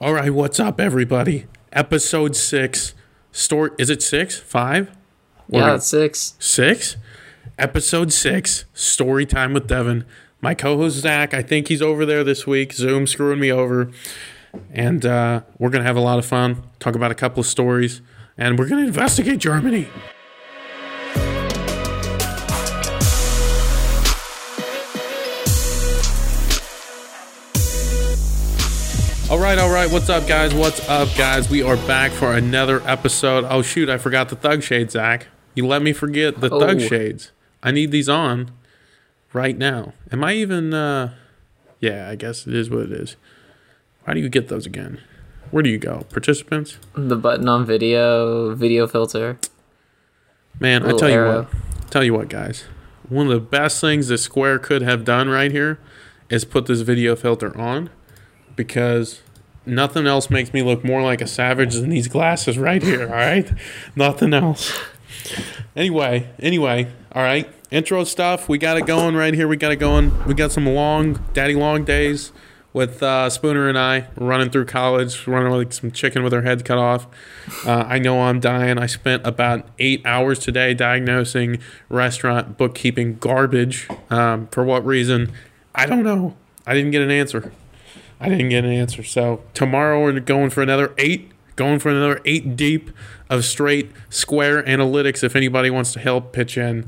All right, what's up, everybody? Episode six. Story is it six? Five? What Yeah, six. six. Episode six. Story time with Devin. My co-host Zach. I think he's over there this week. Zoom screwing me over, and uh, we're gonna have a lot of fun. Talk about a couple of stories, and we're gonna investigate Germany. All right, all right. What's up, guys? What's up, guys? We are back for another episode. Oh shoot, I forgot the thug shades, Zach. You let me forget the thug Oh. shades. I need these on right now. Am I even? uh Yeah, I guess it is what it is. How do you get those again? Where do you go? Participants? The button on video, video filter. Man, I tell you what. Tell you what, guys. One of the best things that Square could have done right here is put this video filter on because nothing else makes me look more like a savage than these glasses right here, all right? nothing else. Anyway, anyway, all right. Intro stuff. We got it going right here. We got it going. We got some long, daddy long days with uh, Spooner and I running through college, running like some chicken with our heads cut off. Uh, I know I'm dying. I spent about eight hours today diagnosing restaurant bookkeeping garbage. Um, for what reason? I don't know. I didn't get an answer. I didn't get an answer. So tomorrow we're going for another eight, going for another eight deep of straight square analytics. If anybody wants to help pitch in,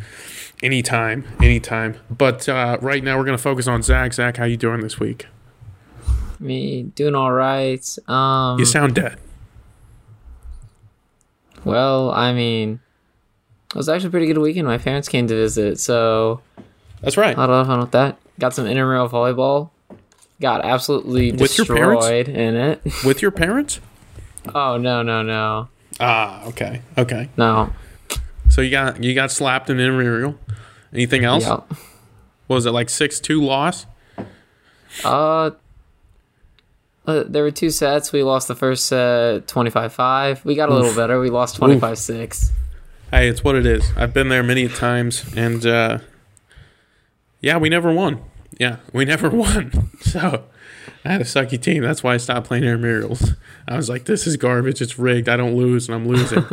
anytime, anytime. But uh, right now we're gonna focus on Zach. Zach, how you doing this week? Me doing all right. Um, You sound dead. well, I mean, it was actually a pretty good weekend. My parents came to visit, so That's right. a lot of fun with that. Got some intramural volleyball. Got absolutely With destroyed in it. With your parents? oh no no no Ah, okay, okay. no. So you got you got slapped in intramural. Anything else? Yeah. What was it like six two loss? Uh, uh, there were two sets. We lost the first set 25-5. We got a little better. We lost 25-6. Hey, it's what it is. I've been there many times, and uh, yeah, we never won. Yeah, we never won. So I had a sucky team. That's why I stopped playing Air intramurals. I was like, this is garbage. It's rigged. I don't lose, and I'm losing.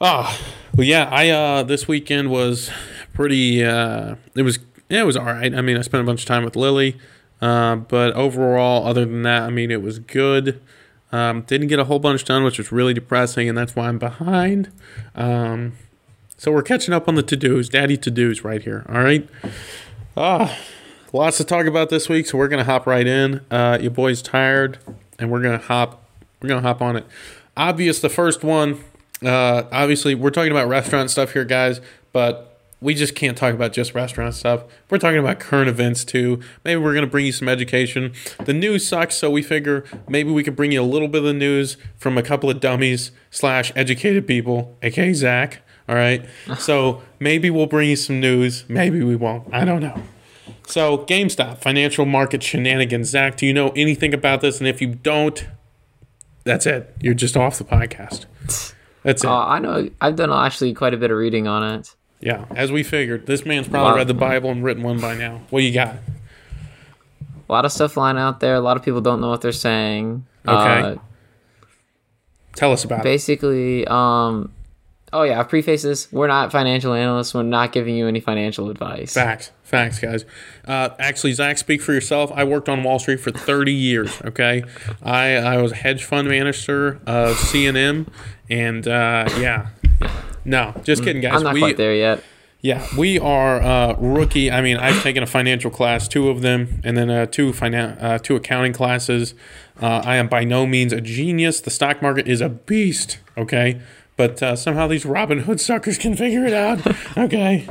oh, well, yeah. I uh, this weekend was pretty. Uh, it was yeah, it was all right. I mean, I spent a bunch of time with Lily, uh, but overall, other than that, I mean, it was good. Um, didn't get a whole bunch done, which was really depressing, and that's why I'm behind. Um, so we're catching up on the to dos, daddy to dos, right here. All right. Ah, lots to talk about this week, so we're gonna hop right in. Uh, your boy's tired, and we're gonna hop. We're gonna hop on it. Obvious, the first one. Uh, obviously, we're talking about restaurant stuff here, guys, but we just can't talk about just restaurant stuff. We're talking about current events too. Maybe we're to bring you some education. The news sucks, so we figure maybe we could bring you a little bit of the news from a couple of dummies slash educated people, aka Zach. All right. So maybe we'll bring you some news. Maybe we won't. I don't know. So GameStop, financial market shenanigans. Zach, do you know anything about this? And if you don't, that's it. You're just off the podcast. That's it. Uh, I know. I've done actually quite a bit of reading on it. Yeah, as we figured, this man's probably read the Bible and written one by now. What you got? A lot of stuff lying out there. A lot of people don't know what they're saying. Okay. Uh, Tell us about it. basically, um, oh yeah, preface this. We're not financial analysts. We're not giving you any financial advice. Facts, facts, guys. Uh, actually, Zach, speak for yourself. I worked on Wall Street for 30 years. Okay, I I was a hedge fund manager of CNM, and uh, yeah, no, just kidding, guys. I'm not we, quite there yet. Yeah, we are uh, rookie. I mean, I've taken a financial class, two of them, and then uh, two finan- uh, two accounting classes. Uh, I am by no means a genius. The stock market is a beast. Okay, but uh, somehow these Robinhood suckers can figure it out. okay,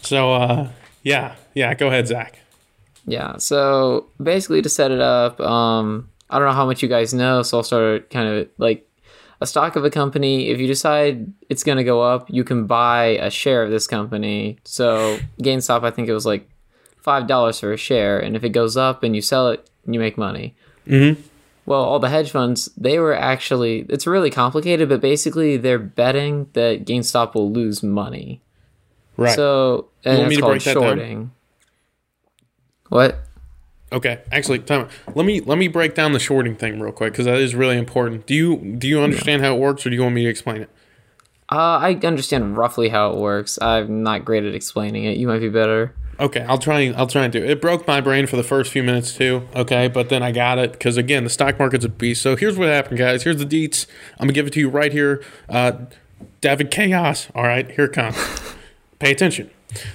so uh, yeah, yeah. Go ahead, Zach. Yeah. So basically, to set it up, um, I don't know how much you guys know, so I'll start kind of like a stock of a company. If you decide it's going to go up, you can buy a share of this company. So GameStop, I think it was like five dollars for a share, and if it goes up and you sell it, you make money. Mm-hmm. Well, all the hedge funds, they were actually, it's really complicated, but basically they're betting that GameStop will lose money. Right. So, and want me it's to called break that down? shorting. What? Okay, actually, time. Let me let me break down the shorting thing real quick because that is really important. Do you do you understand how it works, or do you want me to explain it? Uh, I understand roughly how it works. I'm not great at explaining it. You might be better. Okay, I'll try. and- I'll try and do it. It broke my brain for the first few minutes too. Okay, but then I got it because again, the stock market's a beast. So here's what happened, guys. Here's the deets. I'm gonna give it to you right here. Uh, David Chaos. All right, here it comes. Pay attention.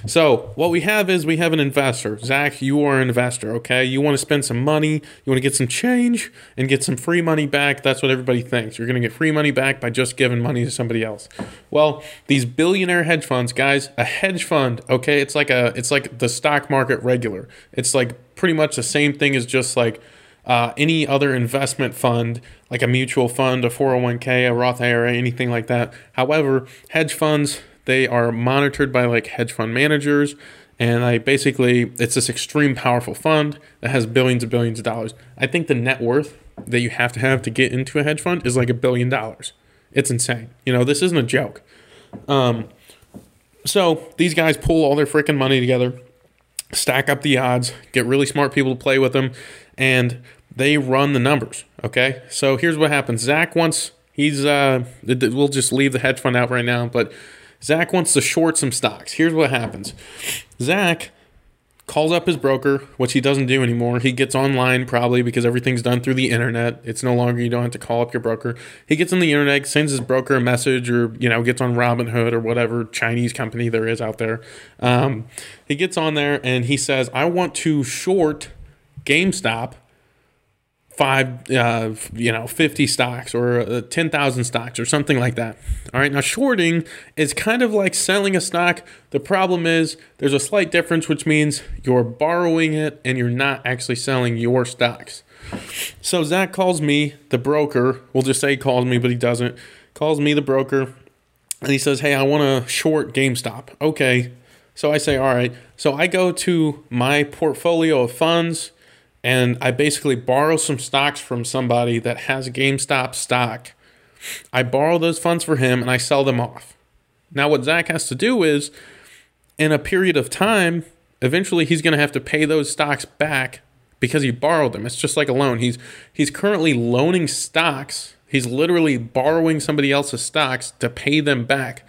So what we have is we have an investor. Zach, you are an investor. Okay, you want to spend some money. You want to get some change and get some free money back. That's what everybody thinks. You're gonna get free money back by just giving money to somebody else. Well, these billionaire hedge funds, guys, a hedge fund, okay, it's like a it's like the stock market regular. It's like pretty much the same thing as just like uh, any other investment fund, like a mutual fund, a 401k, a Roth IRA, anything like that. However, hedge funds, they are monitored by like hedge fund managers. And I basically, it's this extreme powerful fund that has billions and billions of dollars. I think the net worth that you have to have to get into a hedge fund is like a billion dollars. It's insane. You know, this isn't a joke. Um, so these guys pull all their freaking money together, stack up the odds, get really smart people to play with them, and they run the numbers. Okay, so here's what happens. Zach wants he's uh we'll just leave the hedge fund out right now, but Zach wants to short some stocks. Here's what happens. Zach calls up his broker, which he doesn't do anymore. He gets online probably because everything's done through the internet. It's no longer you don't have to call up your broker. He gets on the internet, sends his broker a message, or you know gets on Robinhood or whatever Chinese company there is out there. Um, he gets on there and he says, "I want to short GameStop." Five, uh, you know, 50 stocks or uh, 10,000 stocks or something like that. All right. Now, shorting is kind of like selling a stock. The problem is there's a slight difference, which means you're borrowing it and you're not actually selling your stocks. So, Zach calls me, the broker. We'll just say he calls me, but he doesn't. Calls me, the broker, and he says, Hey, I want to short GameStop. Okay. So I say, All right. So I go to my portfolio of funds and I basically borrow some stocks from somebody that has GameStop stock. I borrow those funds for him and I sell them off. Now, what Zach has to do is, in a period of time, eventually he's going to have to pay those stocks back because he borrowed them. It's just like a loan. He's he's currently loaning stocks. He's literally borrowing somebody else's stocks to pay them back.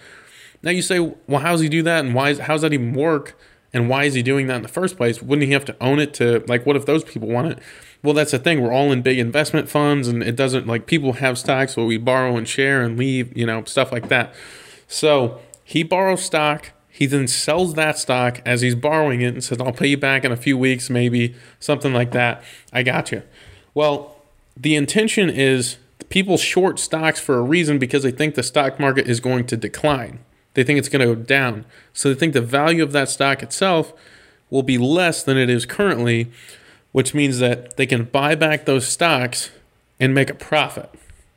Now you say, well, how does he do that, and why? Is, how does that even work? And why is he doing that in the first place? Wouldn't he have to own it to like what if those people want it? Well, that's the thing. We're all in big investment funds and it doesn't like people have stocks so we borrow and share and leave, you know, stuff like that. So he borrows stock. He then sells that stock as he's borrowing it and says, I'll pay you back in a few weeks, maybe something like that. I got you. Well, the intention is people short stocks for a reason because they think the stock market is going to decline. They think it's going to go down. So they think the value of that stock itself will be less than it is currently, which means that they can buy back those stocks and make a profit,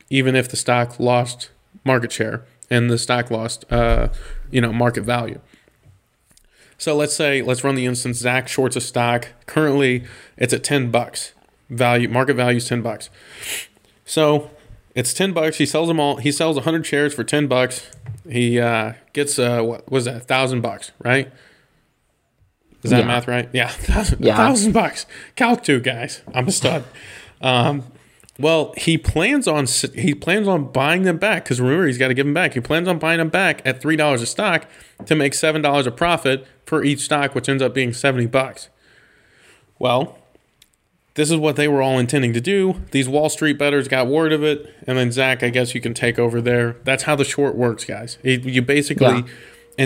even if the stock lost market share and the stock lost, uh, you know, market value. So let's say let's run the instance. Zach shorts a stock. Currently, it's at ten bucks. Value market value is ten bucks. So it's ten bucks. He sells them all. He sells hundred shares for ten bucks. He uh, gets uh, what was that? A thousand bucks, right? Is that Yeah. math right? Yeah, thousand, Yeah. thousand bucks. Calc two guys. I'm a stud. Um, well, he plans on he plans on buying them back because remember he's got to give them back. He plans on buying them back at three dollars a stock to make seven dollars a profit for each stock, which ends up being seventy bucks. Well, this is what they were all intending to do. These Wall Street bettors got word of it, and then Zach, I guess you can take over there. That's how the short works, guys. You basically Yeah.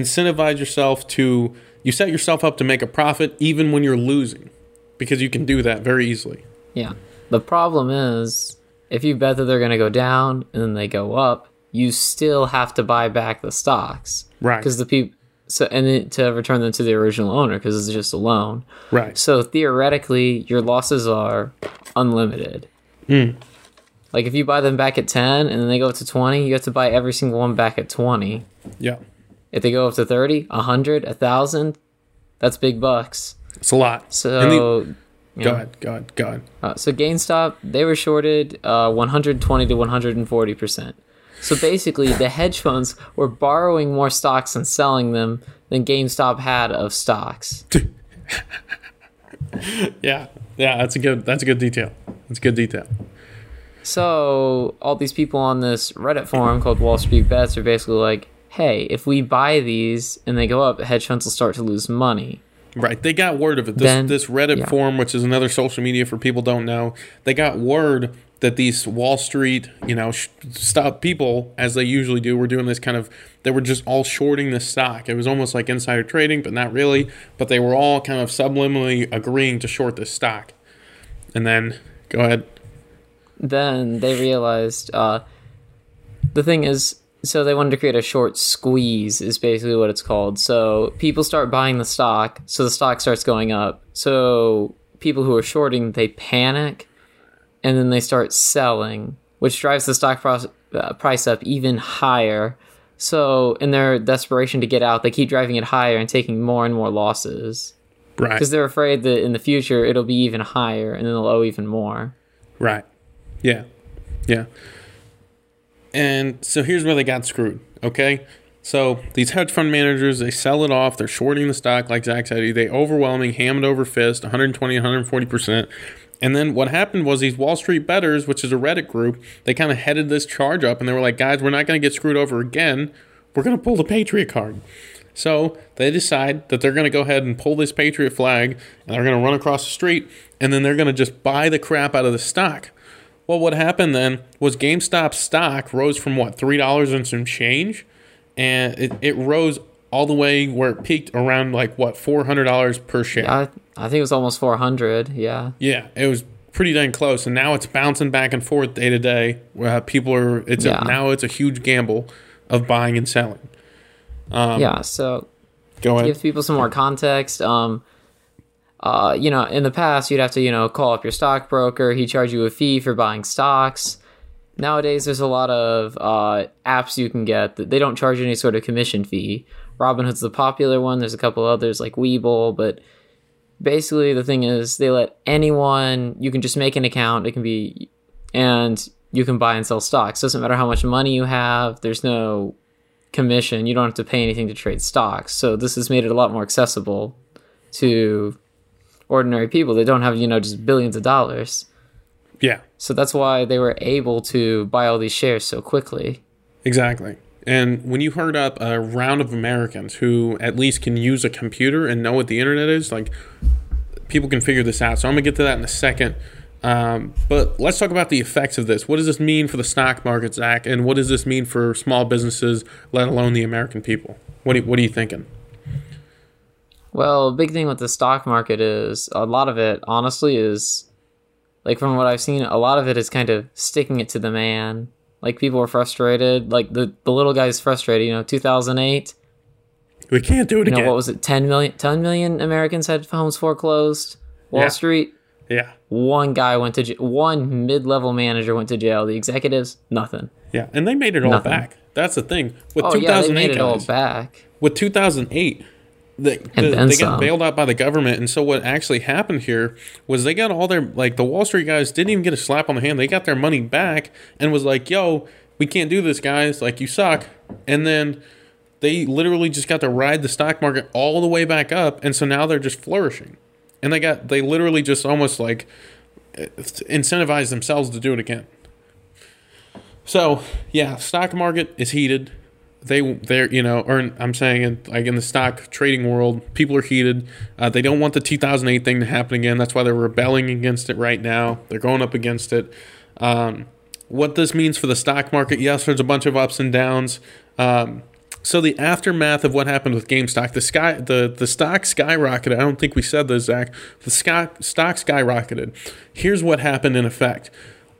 incentivize yourself to you set yourself up to make a profit even when you're losing, because you can do that very easily. Yeah. The problem is, if you bet that they're going to go down and then they go up, you still have to buy back the stocks. Right. Because the people, so and then to return them to the original owner because it's just a loan. Right. So theoretically, your losses are unlimited. Like if you buy them back at ten and then they go up to twenty, you have to buy every single one back at twenty. Yeah. If they go up to 30, a 100, a 1,000, that's big bucks. It's a lot. So, the- you know, ahead. Go ahead. Go ahead. uh, so GameStop, they were shorted uh, 120 to 140%. So basically, the hedge funds were borrowing more stocks and selling them than GameStop had of stocks. Yeah. Yeah, that's a good that's a good detail. That's a good detail. So all these people on this Reddit forum called Wall Street Bets are basically like, "Hey, if we buy these and they go up, hedge funds will start to lose money." Right. They got word of it. This Then- this Reddit yeah. forum, which is another social media for people don't know, they got word that these Wall Street, you know, stop people as they usually do, were doing this kind of. They were just all shorting the stock. It was almost like insider trading, but not really. But they were all kind of subliminally agreeing to short this stock. And then, go ahead. Then they realized uh, the thing is, so they wanted to create a short squeeze, is basically what it's called. So people start buying the stock, so the stock starts going up. So people who are shorting they panic, and then they start selling, which drives the stock uh, price up even higher. So in their desperation to get out, they keep driving it higher and taking more and more losses Right. because they're afraid that in the future it'll be even higher and then they'll owe even more. Right. Yeah. Yeah. And so here's where they got screwed. Okay. So these hedge fund managers, they sell it off. They're shorting the stock, like Zach said. They overwhelming, hammered over fist, 120, 140%. And then what happened was these Wall Street betters, which is a Reddit group, they kind of headed this charge up and they were like, guys, we're not going to get screwed over again. We're going to pull the Patriot card. So they decide that they're going to go ahead and pull this Patriot flag and they're going to run across the street and then they're going to just buy the crap out of the stock. Well, what happened then was GameStop stock rose from what, $3 and some change? And it, it rose all the way where it peaked around like what, $400 per share. I I think it was almost 400. Yeah. Yeah, it was pretty dang close, and now it's bouncing back and forth day to day. Where people are, it's Yeah. a, now it's a huge gamble of buying and selling. Um, yeah. So Go ahead. give people some more context. Um, uh, you know, in the past, you'd have to, you know, call up your stockbroker. He'd charge you a fee for buying stocks. Nowadays, there's a lot of uh, apps you can get that they don't charge any sort of commission fee. Robinhood's the popular one. There's a couple others like Webull, but basically the thing is they let anyone. You can just make an account. It can be, and you can buy and sell stocks. Doesn't matter how much money you have. There's no commission. You don't have to pay anything to trade stocks. So this has made it a lot more accessible to ordinary people that don't have, you know, just billions of dollars. yeah, So that's why they were able to buy all these shares so quickly. exactly. And when you heard up a round of Americans who at least can use a computer and know what the internet is, like people can figure this out. So I'm gonna get to that in a second. Um, but let's talk about the effects of this. What does this mean for the stock market, Zach? And what does this mean for small businesses, let alone the American people? What what are you thinking? Well, big thing with the stock market is a lot of it, honestly, is like from what I've seen, a lot of it is kind of sticking it to the man. Like people were frustrated. Like the, the little guy's frustrated. You know, 2008, We can't do it you know, again. what was it? 10 million, 10 million Americans had homes foreclosed. Wall Yeah. Street, yeah, one guy went to j- one mid-level manager went to jail. The executives, nothing. yeah, and they made it all Nothing. back. That's the thing with Oh yeah, they 2008 made it all back. with 2008 the, And the- then they got bailed out by the government. And so what actually happened here was they got all their like the wall street guys didn't even get a slap on the hand. They got their money back and was like yo we can't do this guys. Like you suck. And then they literally just got to ride the stock market all the way back up. And so now they're just flourishing. And they got they literally just almost like incentivized themselves to do it again. So yeah stock market is heated they they're you know or i'm saying in, like in the stock trading world people are heated uh, they don't want the 2008 thing to happen again that's why they're rebelling against it right now they're going up against it um, what this means for the stock market yes there's a bunch of ups and downs um, so the aftermath of what happened with GameStop, the sky, the the stock skyrocketed. I don't think we said this, Zach. The stock stock skyrocketed. Here's what happened in effect: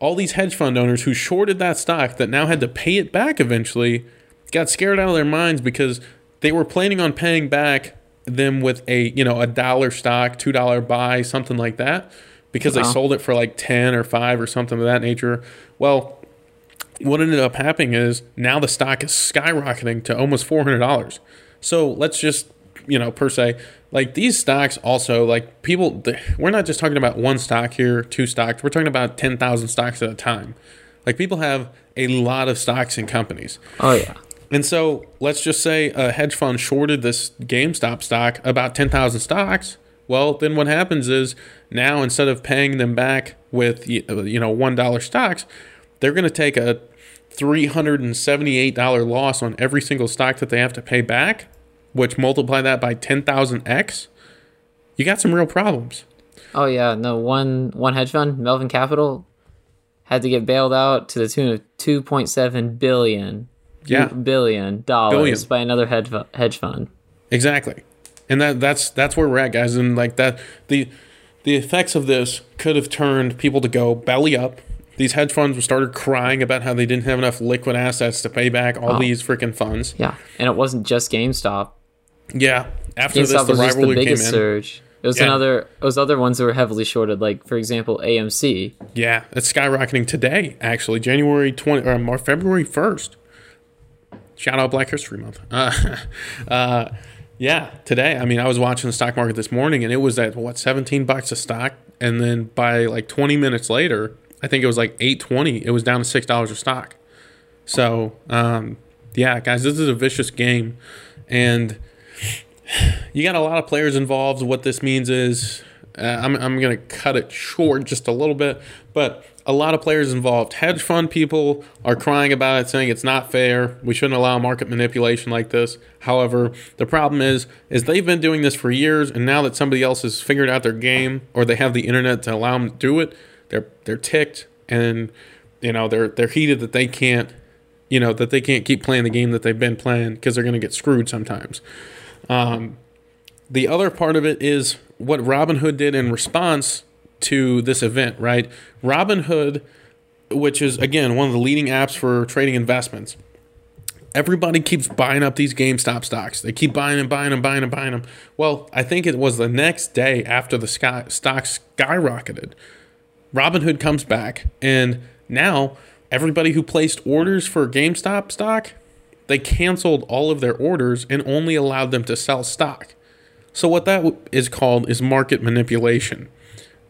all these hedge fund owners who shorted that stock, that now had to pay it back eventually, got scared out of their minds because they were planning on paying back them with a you know a dollar stock, two dollar buy, something like that, because they uh-huh. sold it for like ten or five or something of that nature. Well, what ended up happening is now the stock is skyrocketing to almost four hundred dollars. So let's just you know per se like these stocks also like people we're not just talking about one stock here, two stocks. We're talking about ten thousand stocks at a time. Like people have a lot of stocks in companies. Oh yeah. And so let's just say a hedge fund shorted this GameStop stock about 10,000 stocks. Well, then what happens is now instead of paying them back with you know one dollar stocks, they're going to take a three hundred and seventy eight dollar loss on every single stock that they have to pay back, which multiply that by ten thousand x. You got some real problems. Oh yeah, no one one hedge fund, Melvin Capital, had to get bailed out to the tune of two point seven billion. Yeah. billion dollars Billion. by another hedge hedge fund. Exactly, and that that's that's where we're at, guys. And like that, the the effects of this could have turned people to go belly up. These hedge funds started crying about how they didn't have enough liquid assets to pay back all Oh. these freaking funds. Yeah, and it wasn't just GameStop. Yeah, after this, GameStop the was just the rivalry came biggest in. surge. It was Yeah. another. It was other ones that were heavily shorted, like for example AMC. Yeah, it's skyrocketing today. Actually, January twenty or February first. Shout out Black History Month. Uh, uh, yeah, today. I mean, I was watching the stock market this morning, and it was at what seventeen bucks a stock, and then by like twenty minutes later, I think it was like eight twenty. It was down to six dollars a stock. So, um, yeah, guys, this is a vicious game, and you got a lot of players involved. What this means is, uh, I'm, I'm going to cut it short just a little bit, but a lot of players involved. Hedge fund people are crying about it, saying it's not fair. We shouldn't allow market manipulation like this. However, the problem is, is they've been doing this for years, and now that somebody else has figured out their game, or they have the internet to allow them to do it, they're they're ticked, and you know they're they're heated that they can't, you know that they can't keep playing the game that they've been playing because they're going to get screwed sometimes. Um, the other part of it is what Robinhood did in response to this event, right? Robinhood, which is again one of the leading apps for trading investments, everybody keeps buying up these GameStop stocks. They keep buying and buying and buying and buying them. Well, I think it was the next day after the sky, stock skyrocketed. Robinhood comes back, and now everybody who placed orders for GameStop stock, they canceled all of their orders and only allowed them to sell stock. So what that is called is market manipulation.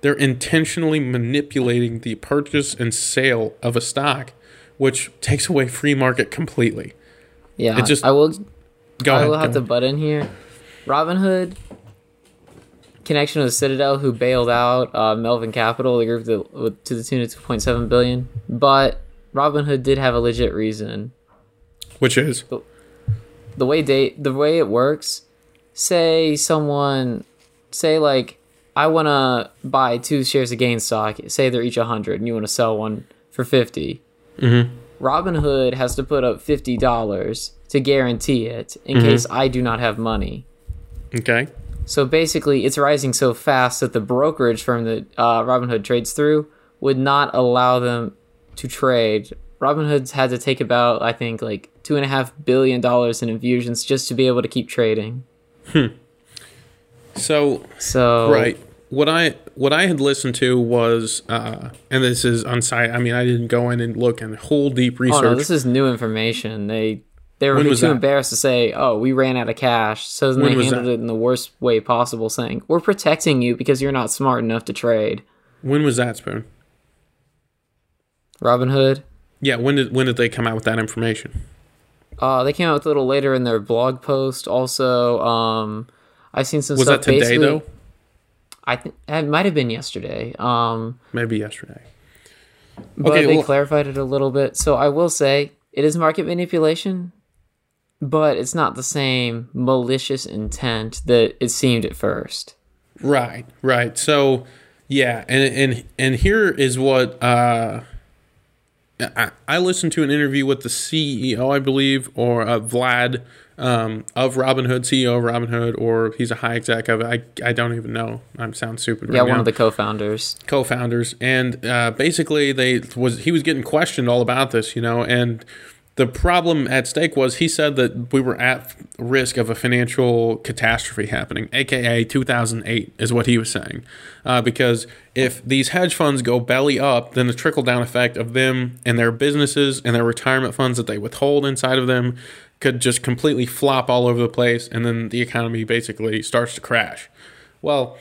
They're intentionally manipulating the purchase and sale of a stock, which takes away free market completely. Yeah, It just- I will. Go I ahead. will have to ahead. butt in here. Robinhood connection with Citadel, who bailed out uh, Melvin Capital, the group that, to the tune of 2.7 billion. But Robinhood did have a legit reason. Which is The way they, the way it works, say someone, say like, I want to buy two shares of GameStop. Say they're each 100, and you want to sell one for 50. Robinhood has to put up fifty dollars to guarantee it in case I do not have money. okay. So basically, it's rising so fast that the brokerage firm that uh, Robinhood trades through would not allow them to trade. Robinhood's had to take about, I think, like two and a half billion dollars in infusions just to be able to keep trading. So So right, what I what I had listened to was, uh, and this is on site. I mean, I didn't go in and look and whole deep research. Oh no, this is new information. They they were too that? embarrassed to say, "Oh, we ran out of cash." So then When they handled that? it in the worst way possible, saying, "We're protecting you because you're not smart enough to trade." when was that, Spoon? Robinhood. Yeah, when did when did they come out with that information? Uh, they came out with a little later in their blog post. Also, um, I've seen some Was stuff. that today though? I think it might have been yesterday. Um, Maybe yesterday. but Okay, they well- clarified it a little bit. So I will say it is market manipulation, but it's not the same malicious intent that it seemed at first. Right, right. So, yeah, and and and here is what uh, I, I listened to an interview with the CEO, I believe, or uh, Vlad um, of Robinhood, CEO of Robinhood, or he's a high exec of it. I I don't even know. I'm sound stupid. Right Yeah, now. one of the co-founders. co-founders and uh, basically they was he was getting questioned all about this you know and the problem at stake was he said that we were at risk of a financial catastrophe happening aka 2008 is what he was saying. Uh, because if these hedge funds go belly up then the trickle down effect of them and their businesses and their retirement funds that they withhold inside of them could just completely flop all over the place and then the economy basically starts to crash. Well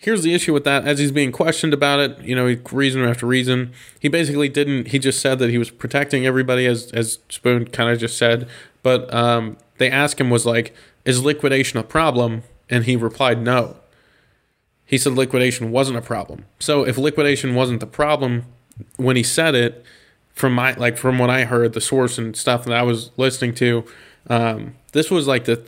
here's the issue with that as he's being questioned about it you know reason after reason he basically didn't he just said that he was protecting everybody as as spoon kind of just said but um, they asked him was like is liquidation a problem and he replied no he said liquidation wasn't a problem. So if liquidation wasn't the problem when he said it, from my like from what I heard, the source and stuff that I was listening to, um, this was like the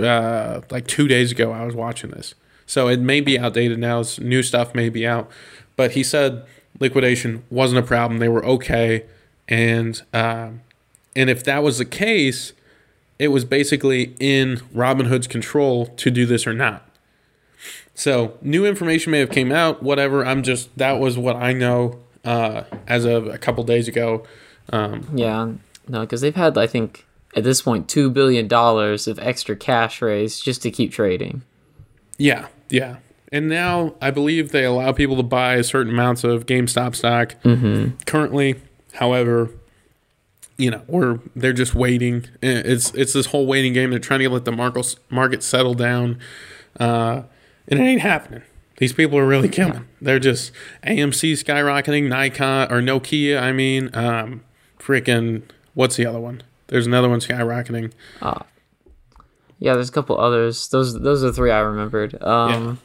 uh, like two days ago. I was watching this, so it may be outdated now. New stuff may be out, but he said liquidation wasn't a problem. They were okay, and um, and if that was the case, it was basically in Robinhood's control to do this or not. So new information may have came out. Whatever. I'm just that was what I know uh, as of a couple days ago. Um, Yeah, no, because they've had, I think, at this point, two billion dollars of extra cash raised just to keep trading. yeah, yeah. And now I believe they allow people to buy certain amounts of GameStop stock. Currently, however, you know, or they're just waiting. Eh, It's it's this whole waiting game. They're trying to let the market market settle down, uh, and it ain't happening. These people are really killing. They're just AMC skyrocketing, Nikon or Nokia. I mean, um, freaking what's the other one? There's another one skyrocketing. Yeah, there's a couple others. Those those are the three I remembered. Um,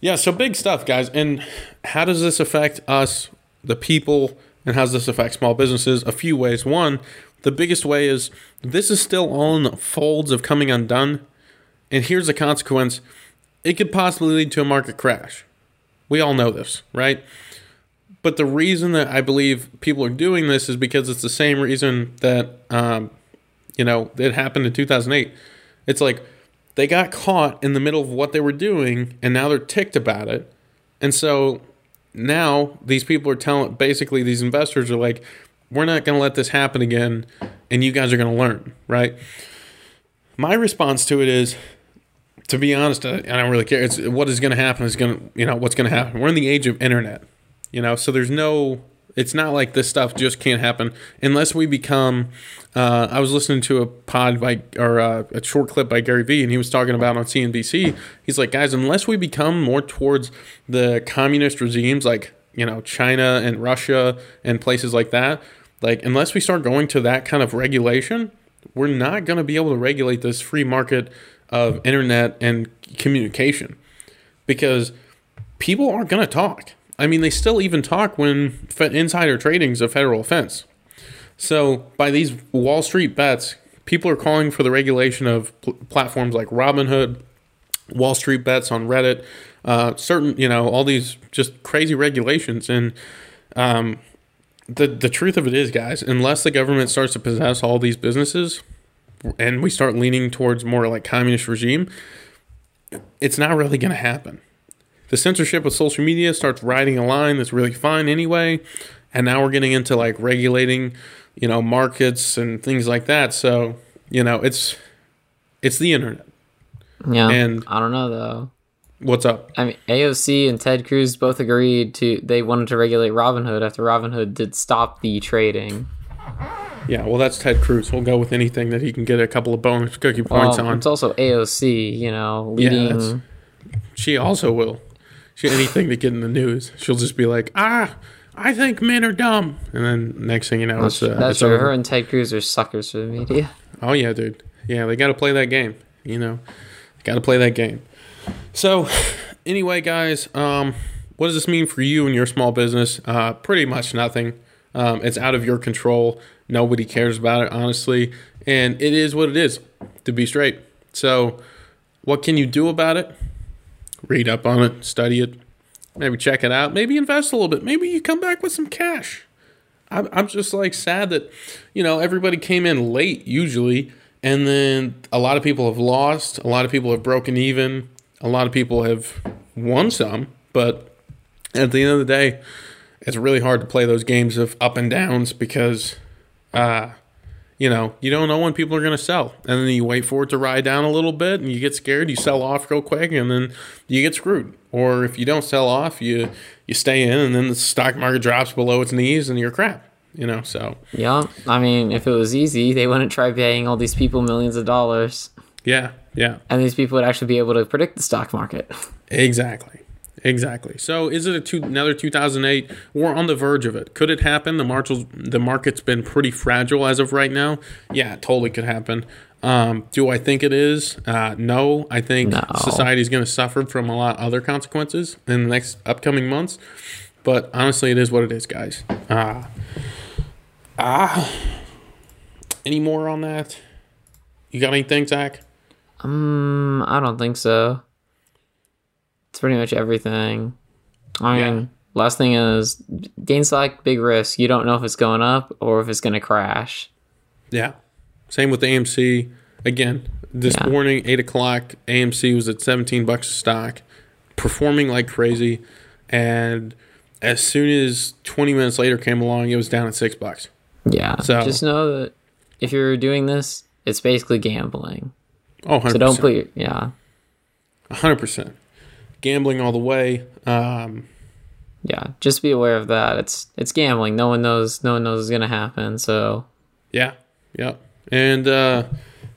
Yeah, so big stuff, guys. And how does this affect us, the people, and how does this affect small businesses? A few ways. One, the biggest way is this is still the folds of coming undone. And here's the consequence it could possibly lead to a market crash. We all know this, right? But the reason that I believe people are doing this is because it's the same reason that, um, you know, it happened in 2008. It's like they got caught in the middle of what they were doing and now they're ticked about it. And so now these people are telling basically these investors are like, we're not going to let this happen again and you guys are going to learn, right? My response to it is, to be honest, I don't really care. It's what is going to happen is going to, you know, what's going to happen. We're in the age of internet, you know, so there's no, it's not like this stuff just can't happen unless we become. Uh, I was listening to a pod by, or uh, a short clip by Gary Vee, and he was talking about on CNBC. He's like, guys, unless we become more towards the communist regimes like, you know, China and Russia and places like that, like, unless we start going to that kind of regulation, we're not going to be able to regulate this free market of internet and communication because people aren't going to talk. I mean, they still even talk when insider trading is a federal offense. So, by these Wall Street bets, people are calling for the regulation of pl- platforms like Robinhood, Wall Street bets on Reddit, uh, certain, you know, all these just crazy regulations. And um, the the truth of it is, guys, unless the government starts to possess all these businesses, and we start leaning towards more like communist regime, it's not really going to happen. The censorship with social media starts riding a line that's really fine anyway, and now we're getting into like regulating, you know, markets and things like that. So you know, it's it's the internet. yeah, And- I don't know though. What's up? I mean, AOC and Ted Cruz both agreed to they wanted to regulate Robinhood after Robinhood did stop the trading. Yeah, well, that's Ted Cruz. He'll go with anything that he can get a couple of bonus cookie points Well, on. it's also AOC, you know, Yeah, leading. that's- She also will. She anything to get in the news. She'll just be like, ah, I think men are dumb, and then next thing you know, it's, uh, that's it's. Her and Ted Cruz are suckers for the media. Oh yeah, dude. Yeah, they got to play that game. You know, got to play that game. So, anyway, guys, um, what does this mean for you and your small business? Uh, pretty much nothing. Um, it's out of your control. Nobody cares about it, honestly, and it is what it is. To be straight. So, what can you do about it? Read up on it, study it, maybe check it out, maybe invest a little bit. Maybe you come back with some cash. I'm, I'm just like sad that, you know, everybody came in late usually, and then a lot of people have lost, a lot of people have broken even, a lot of people have won some, but at the end of the day, it's really hard to play those games of up and downs because, uh, you know, you don't know when people are going to sell. And then you wait for it to ride down a little bit and you get scared, you sell off real quick and then you get screwed. Or if you don't sell off, you you stay in and then the stock market drops below its knees and you're crap, you know. So, Yeah, I mean, if it was easy, they wouldn't try paying all these people millions of dollars, yeah, yeah. and these people would actually be able to predict the stock market. Exactly. Exactly. So is it a two, another 2008? We're on the verge of it. Could it happen? The marshals, the market's been pretty fragile as of right now. Yeah, it totally could happen. Um, do I think it is? Uh, no. I think No. society is going to suffer from a lot of other consequences in the next upcoming months. But honestly, it is what it is, guys. Ah, ah. Any more on that? You got anything, Zach? Um, I don't think so. Pretty much everything. I mean, Yeah. last thing is GameStop, big risk. You don't know if it's going up or if it's going to crash. Yeah. Same with AMC. Again, this Yeah. morning, eight o'clock, AMC was at seventeen bucks a stock, performing like crazy, and as soon as twenty minutes later came along, it was down at six bucks. Yeah. So- just know that if you're doing this, it's basically gambling. Oh, 100%. So don't put your yeah. hundred percent. Gambling all the way. Um, Yeah, just be aware of that. It's it's gambling. No one knows. No one knows is gonna happen. So Yeah. Yep. And uh,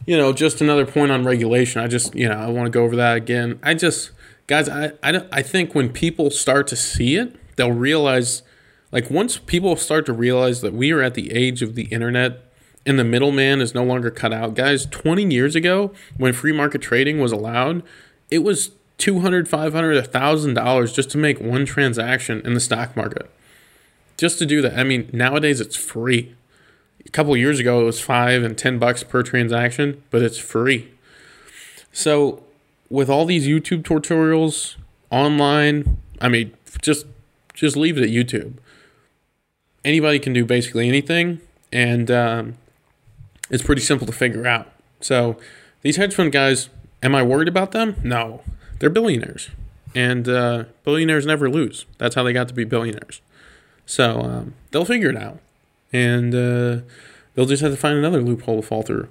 you know, just another point on regulation. I just, you know, I want to go over that again. I just guys, I I don't I think when people start to see it, they'll realize like once people start to realize that we are at the age of the internet and the middleman is no longer cut out. Guys, 20 years ago when free market trading was allowed, it was 200, 500, $1000 just to make one transaction in the stock market. Just to do that. I mean, nowadays it's free. A couple years ago it was five and ten bucks per transaction but it's free. So with all these youtube tutorials online i mean just just leave it at youtube. Anybody can do basically anything and um, it's pretty simple to figure out. So these hedge fund guys am i worried about them? No they're billionaires and uh, billionaires never lose that's how they got to be billionaires so um, they'll figure it out and uh, they'll just have to find another loophole to fall through.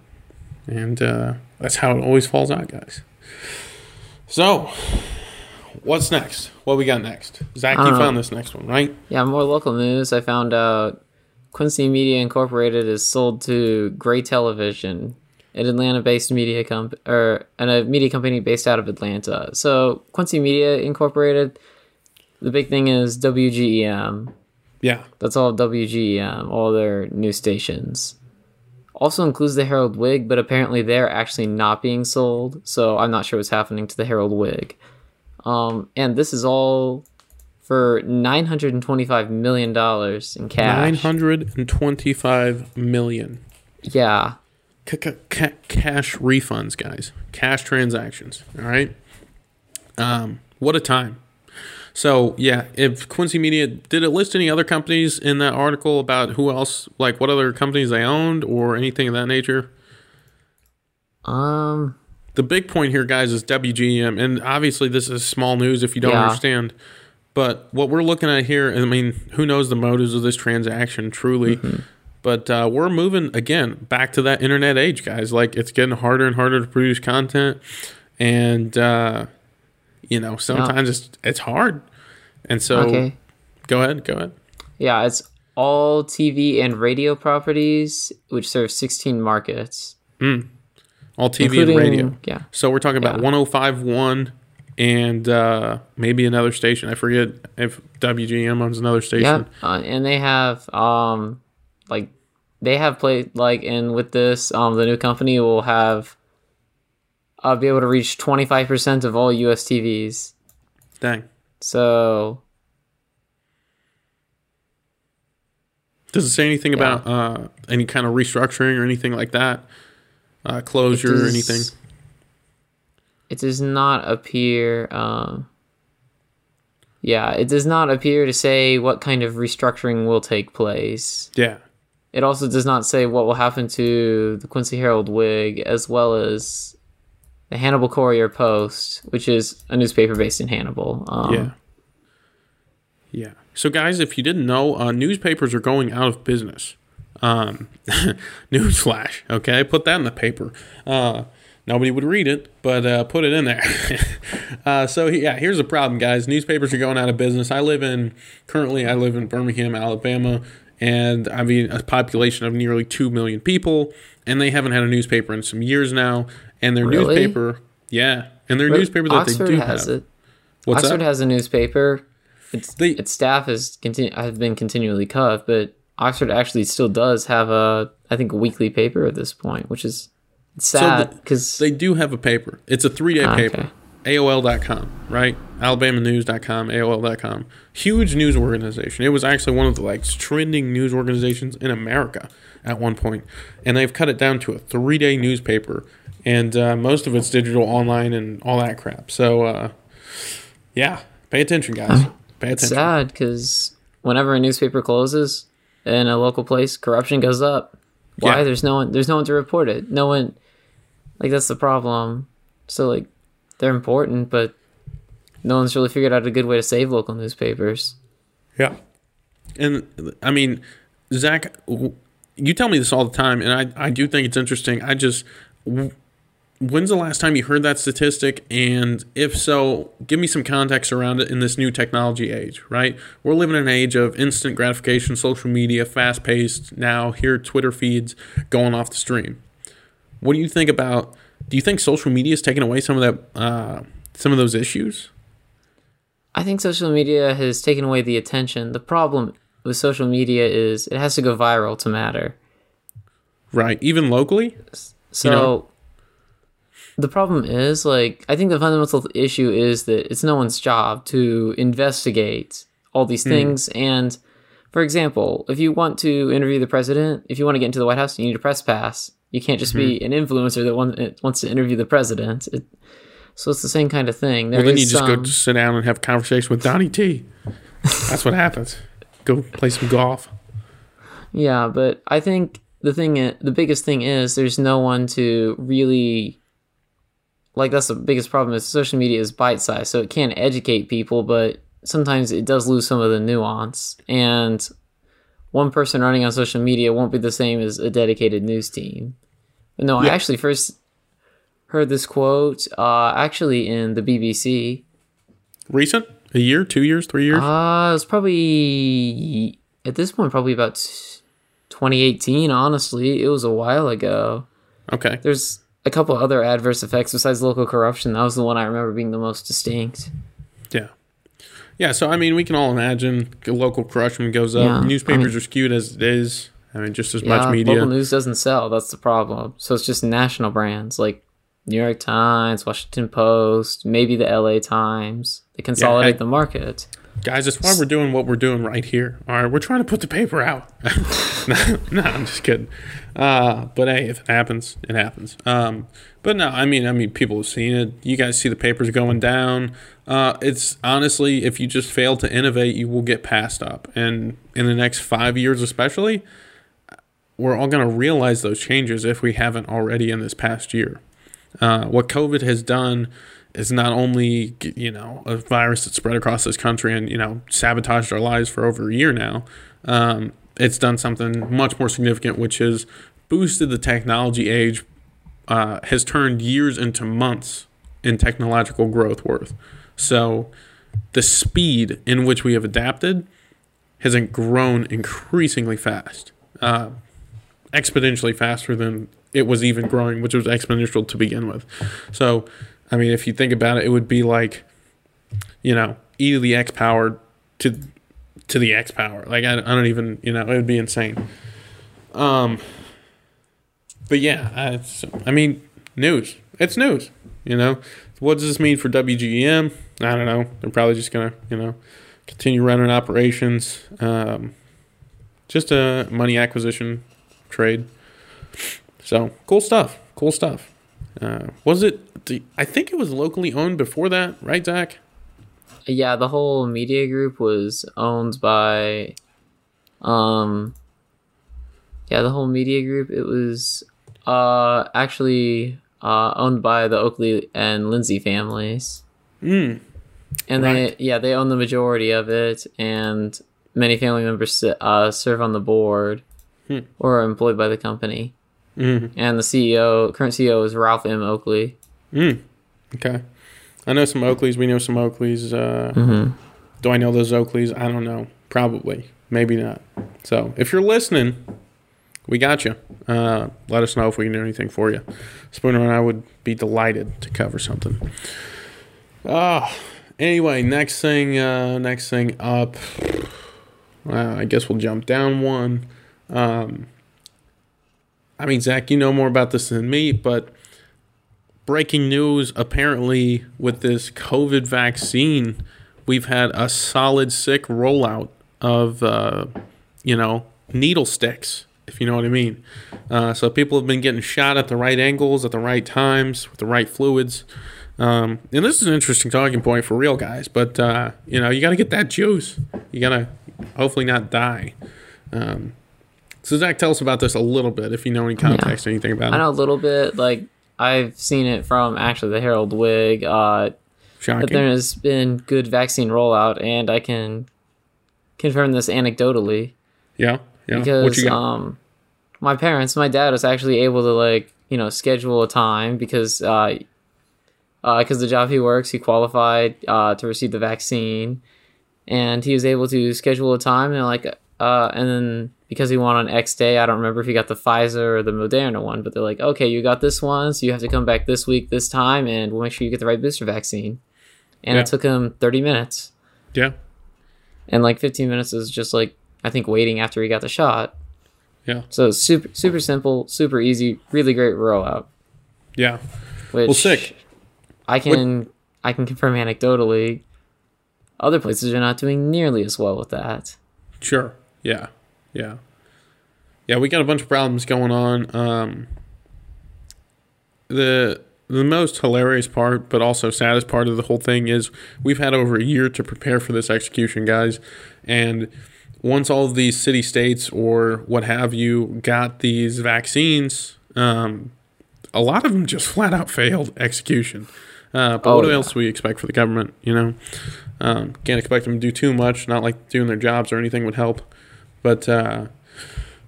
And uh, that's how it always falls out, guys. So, what's next? What we got next? Zach, you Uh, found this next one, right? yeah, more local news. I found out Quincy Media Incorporated is sold to Gray Television, an Atlanta-based media comp or and a media company based out of Atlanta. So Quincy Media Incorporated. The big thing is WGEM. Yeah. That's all WGEM, all their news stations. Also includes the Herald Whig, but apparently they're actually not being sold, so I'm not sure what's happening to the Herald Whig. Um, and this is all for $925 million in cash. 925 million. Yeah. C- c- ca- cash refunds, guys. Cash transactions. All right. Um, what a time. So yeah, if Quincy Media did it list any other companies in that article about who else, like what other companies they owned or anything of that nature? Um, The big point here, guys, is WGM, and obviously this is small news if you don't Yeah. understand. But what we're looking at here, I mean, who knows the motives of this transaction truly? But uh, we're moving again back to that internet age, guys. Like it's getting harder and harder to produce content, and uh, you know sometimes it's it's hard. And so, okay. go ahead, go ahead. Yeah, it's all TV and radio properties, which serve 16 markets. All TV including, and radio. Yeah. So we're talking about Yeah. 1051 and uh, maybe another station. I forget if WGM owns another Yeah, station. uh, and they have um like they have played like and with this um the new company will have uh be able to reach 25% of all US TVs. Dang. So Does it say anything about uh, any kind of restructuring or anything like that? Uh, closure or anything? it does not appear um yeah, it does not appear to say what kind of restructuring will take place. Yeah. It also does not say what will happen to the Quincy Herald Whig as well as the Hannibal Courier Post, which is a newspaper based in Hannibal. Um, Yeah. Yeah. So, guys, if you didn't know, uh, newspapers are going out of business. Um, newsflash. Okay, put that in the paper. Uh, nobody would read it, but uh, put it in there. uh, so, yeah, here's the problem, guys. Newspapers are going out of business. I live in currently. I live in Birmingham, Alabama, and I mean a population of nearly two million people, and they haven't had a newspaper in some years now. And their Really? newspaper, yeah, and their newspaper that Oxford they do has have. it. What's Oxford that? has a newspaper. Its They- its staff is continu- have been continually cut, but Oxford actually still does have a I think a weekly paper at this point, which is sad the- because They do have a paper. It's a three day Ah, paper. okay. AOL.com, right? AlabamaNews.com, AOL.com. Huge news organization. It was actually one of the like trending news organizations in America at one point, and they've cut it down to a three day newspaper, and uh, most of it's digital, online, and all that crap. So, uh, yeah, pay attention, guys. Pay it's attention. sad because whenever a newspaper closes in a local place, corruption goes up. Why? Yeah. There's no one. There's no one to report it. No one. Like that's the problem. So like, they're important, but no one's really figured out a good way to save local newspapers. Yeah. And I mean, Zach, you tell me this all the time, and I, I do think it's interesting. I just, when's the last time you heard that statistic? And if so, give me some context around it in this new technology age, right? We're living in an age of instant gratification, social media, fast paced. Now, here, Twitter feeds going off the stream. What do you think about? Do you think social media is taking away some of that, uh, some of those issues? I think social media has taken away the attention. The problem with social media is it has to go viral to matter. Right, even locally. So know? the problem is like I think the fundamental issue is that it's no one's job to investigate all these hmm. things and for example, if you want to interview the president, if you want to get into the White House, you need a press pass. You can't just be hmm. an influencer that want, wants to interview the president. It, so it's the same kind of thing. There Well, then you just go some- sit down and have a conversation with Donnie T. That's what happens. Go play some golf. Yeah, but I think the thing, the biggest thing is there's no one to really, like that's the biggest problem is social media is bite sized, so it can educate people, but sometimes it does lose some of the nuance. And one person running on social media won't be the same as a dedicated news team. But no, I actually first heard this quote uh, actually in the BBC. Recent? A year? Two years? Three years? Uh, it was probably at this point probably about 2018. Honestly, it was a while ago. okay. There's a couple other adverse effects besides local corruption. That was the one I remember being the most distinct. Yeah. Yeah, so I mean, we can all imagine local corruption goes up. Yeah, I Newspapers mean- are skewed as it is. I mean, just as Yeah, much media. local news doesn't sell. That's the problem. So it's just national brands like New York Times, Washington Post, maybe the LA Times. They consolidate hey. the market. Guys, that's why we're doing what we're doing right here. All right, we're trying to put the paper out. no, no, I'm just kidding. Uh, but hey, if it happens, it happens. Um, but no, I mean, I mean, people have seen it. You guys see the papers going down. Uh, it's honestly, if you just fail to innovate, you will get passed up. And in the next five years, especially, we're all going to realize those changes if we haven't already in this past year. Uh, what COVID has done is not only you know a virus that spread across this country and you know sabotaged our lives for over a year now. Um, it's done something much more significant, which is boosted the technology age, uh, has turned years into months in technological growth worth. So the speed in which we have adapted has grown increasingly fast, uh, exponentially faster than it was even growing, which was exponential to begin with. So, I mean, if you think about it, it would be like, you know, e to the x power to to the x power. Like I, I don't even, you know, it would be insane. Um, but yeah, I, I mean, news. It's news. You know, what does this mean for WGM? I don't know. They're probably just gonna, you know, continue running operations. Um, just a money acquisition trade. So cool stuff. Cool stuff. Uh, was it? the- I think it was locally owned before that, right, Zach? Yeah, the whole media group was owned by, um, yeah, the whole media group. It was, uh, actually, uh, owned by the Oakley and Lindsay families, Mm. and Right. they, yeah, they own the majority of it, and many family members uh, serve on the board Hmm. or are employed by the company. Mm. And the CEO, current CEO, is Ralph M. Oakley. Mm. Okay. I know some Oakleys. We know some Oakleys. Uh, Mm-hmm. Do I know those Oakleys? I don't know. Probably. Maybe not. So if you're listening, we got you. Uh, let us know if we can do anything for you. Spooner and I would be delighted to cover something. Ah, Anyway, next thing, uh, next thing up. Uh, I guess we'll jump down one. Um, I mean, Zach, you know more about this than me, but breaking news apparently with this COVID vaccine, we've had a solid sick rollout of, uh, you know, needle sticks, if you know what I mean. Uh, so people have been getting shot at the right angles, at the right times, with the right fluids. Um, and this is an interesting talking point for real guys, but, uh, you know, you got to get that juice. You got to hopefully not die. Um, so Zach, tell us about this a little bit, if you know any context or anything about it. I know a little bit. Like I've seen it from actually the Herald Whig. Uh, Shocking. but there has been good vaccine rollout, and I can confirm this anecdotally yeah, yeah. what because you got? um, my parents, my dad was actually able to like you know schedule a time because uh, because the job he works, he qualified uh, to receive the vaccine, and he was able to schedule a time and like uh, and then because he won on X day, I don't remember if he got the Pfizer or the Moderna one, but they're like, okay, you got this one, so you have to come back this week, this time, and we'll make sure you get the right booster vaccine. And Yeah. it took him thirty minutes, yeah, and like fifteen minutes is just like I think waiting after he got the shot. yeah, So super super simple, super easy, really great rollout. yeah. Which Well, sick. I can I can confirm anecdotally. Other places are not doing nearly as well with that. Sure. Yeah. Yeah. Yeah, we got a bunch of problems going on. Um, the the most hilarious part, but also saddest part of the whole thing is we've had over a year to prepare for this execution, guys. And once all of these city states or what have you got these vaccines, um, a lot of them just flat out failed execution. Uh, but Oh, what yeah. else do we expect for the government? You know, um, can't expect them to do too much. Not like doing their jobs or anything would help. But uh,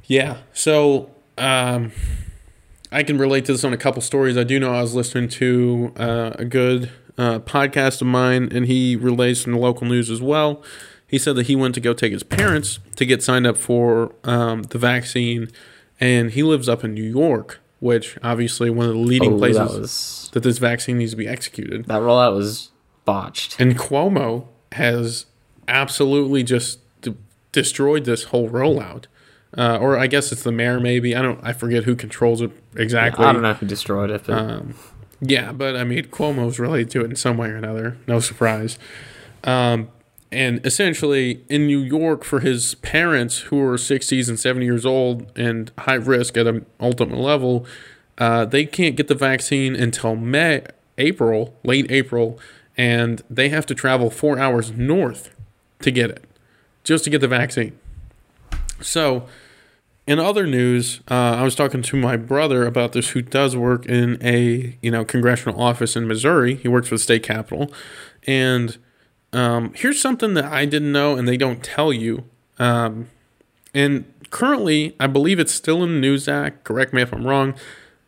yeah, so um, I can relate to this on a couple stories. I do know I was listening to uh, a good uh, podcast of mine, and he relays from the local news as well. He said that he went to go take his parents to get signed up for um, the vaccine, and he lives up in New York, which obviously one of the leading Oh, places that that, this vaccine needs to be executed. that rollout was botched. And Cuomo has absolutely just destroyed this whole rollout. Uh, or I guess it's the mayor, maybe. I don't. I forget who controls it exactly. I don't know who destroyed it, but Um, yeah, but I mean, Cuomo's related to it in some way or another. No surprise. Um, and essentially, in New York, for his parents who are 60s and 70 years old and high risk at an ultimate level, uh, they can't get the vaccine until May, April, late April, and they have to travel four hours north to get it, just to get the vaccine. So, in other news, uh, I was talking to my brother about this, who does work in a you know congressional office in Missouri. He works for the state capitol, and um, here's something that I didn't know, and they don't tell you. Um, and currently, I believe it's still in the News Act. Correct me if I'm wrong.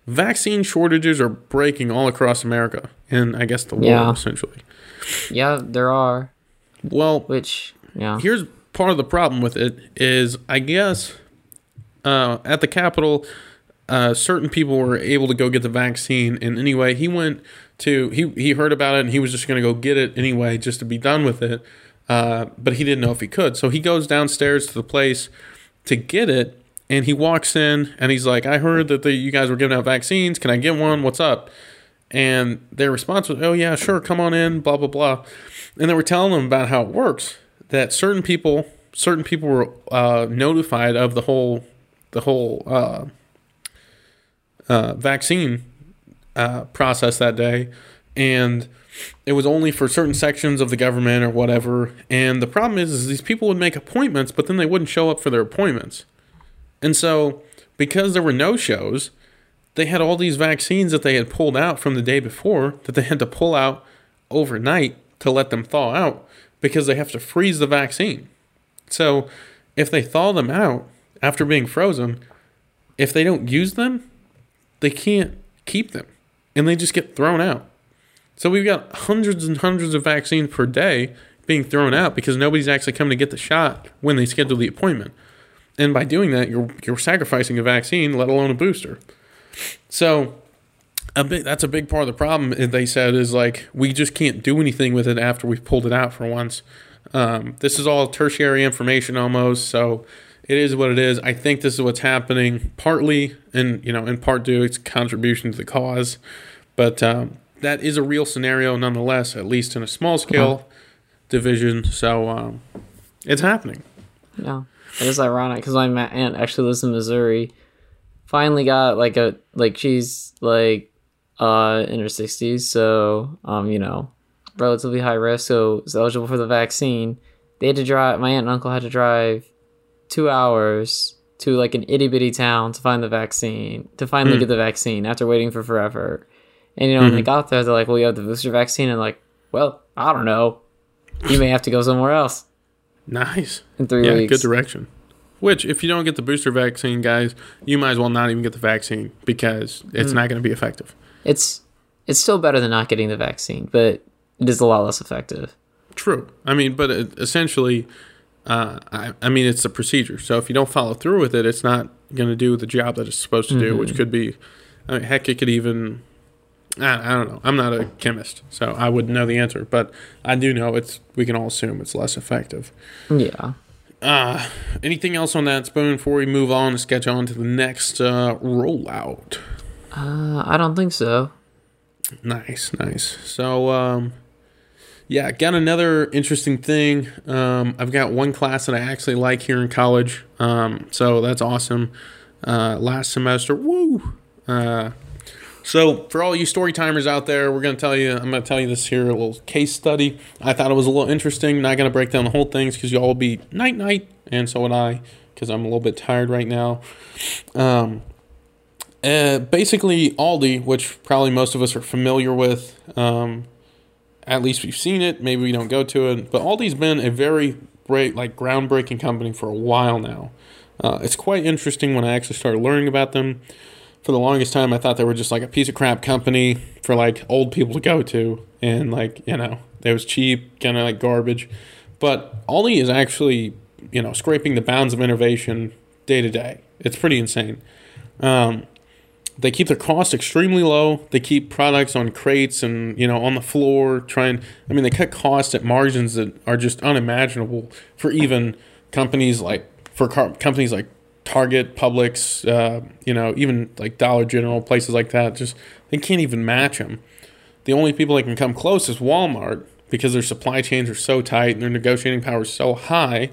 Vaccine shortages are breaking all across America, and I guess the world Yeah. essentially. yeah, there are. Well, Which yeah, here's part of the problem with it is I guess uh, at the Capitol, uh, certain people were able to go get the vaccine, and anyway, he went to he he heard about it and he was just going to go get it anyway, just to be done with it. Uh, but he didn't know if he could, so he goes downstairs to the place to get it, and he walks in and he's like, "I heard that the, you guys were giving out vaccines. Can I get one? What's up?" And their response was, "Oh yeah, sure, come on in." Blah blah blah, and they were telling them about how it works. That certain people, certain people were uh, notified of the whole, the whole uh, uh, vaccine uh, process that day, and it was only for certain sections of the government or whatever. And the problem is, is these people would make appointments, but then they wouldn't show up for their appointments. And so, because there were no shows, they had all these vaccines that they had pulled out from the day before that they had to pull out overnight to let them thaw out because they have to freeze the vaccine. So, if they thaw them out after being frozen, if they don't use them, they can't keep them and they just get thrown out. So we've got hundreds and hundreds of vaccines per day being thrown out because nobody's actually coming to get the shot when they schedule the appointment. And by doing that, you're you're sacrificing a vaccine, let alone a booster. So a big that's a big part of the problem eh, they said is like we just can't do anything with it after we've pulled it out for once. Um, this is all tertiary information almost so it is what it is. I think this is what's happening partly and you know in part due to its contribution to the cause. But um, that is a real scenario nonetheless at least in a small scale division. So um, it's happening. No, it is ironic because my aunt actually lives in Missouri. Finally got like a like she's like uh in her sixties, so um you know relatively high risk, so is eligible for the vaccine. They had to drive. My aunt and uncle had to drive two hours to like an itty bitty town to find the vaccine to finally get the vaccine after waiting for forever. And you know when they got there, they're like, "Well, you have the booster vaccine," and like, "Well, I don't know. You may have to go somewhere else nice in three yeah weeks." good direction which if you don't get the booster vaccine guys you might as well not even get the vaccine because it's not going to be effective it's it's still better than not getting the vaccine, but it is a lot less effective. True. I mean, but it, essentially, uh, I, I mean, it's a procedure. So if you don't follow through with it, it's not going to do the job that it's supposed to do, which could be, I mean, heck, it could even. I, I don't know. I'm not a chemist, so I wouldn't know the answer. But I do know it's. We can all assume it's less effective. Yeah. Uh, anything else on that spoon before we move on and sketch on to the next uh, rollout? Uh, I don't think so. Nice, nice. So, um, yeah, got another interesting thing. Um, I've got one class that I actually like here in college. Um, so that's awesome. Uh, last semester, woo. Uh, so for all you story timers out there, we're gonna tell you. I'm gonna tell you this here, a little case study. I thought it was a little interesting. Not gonna break down the whole things because you all will be night night, and so would I, because I'm a little bit tired right now. Um, uh, basically, Aldi, which probably most of us are familiar with, um, at least we've seen it. Maybe we don't go to it, but Aldi's been a very great, like groundbreaking company for a while now. Uh, it's quite interesting when I actually started learning about them. For the longest time, I thought they were just like a piece of crap company for like old people to go to, and like you know, it was cheap, kind of like garbage. But Aldi is actually, you know, scraping the bounds of innovation day to day. It's pretty insane. Um, they keep their costs extremely low. They keep products on crates and you know on the floor. Trying, I mean, they cut costs at margins that are just unimaginable for even companies like for car- companies like Target, Publix, uh, you know, even like Dollar General, places like that. Just they can't even match them. The only people that can come close is Walmart because their supply chains are so tight and their negotiating power is so high.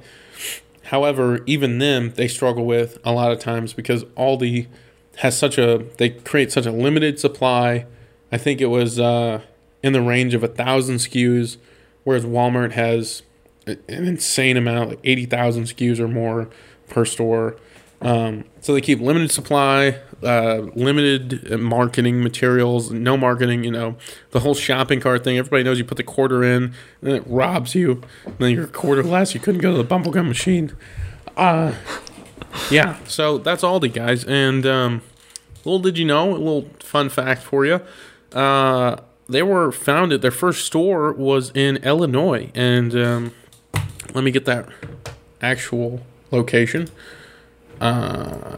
However, even them they struggle with a lot of times because Aldi has such a they create such a limited supply. I think it was uh, in the range of a thousand SKUs, whereas Walmart has an insane amount, like eighty thousand SKUs or more per store. Um, so they keep limited supply, uh, limited marketing materials, no marketing. You know, the whole shopping cart thing. Everybody knows you put the quarter in, and it robs you. And then you're quarter less. You couldn't go to the bubblegum machine. Uh, yeah, so that's Aldi, guys. And um, little did you know, a little fun fact for you. Uh, they were founded, their first store was in Illinois. And um, let me get that actual location. Uh,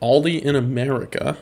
Aldi in America.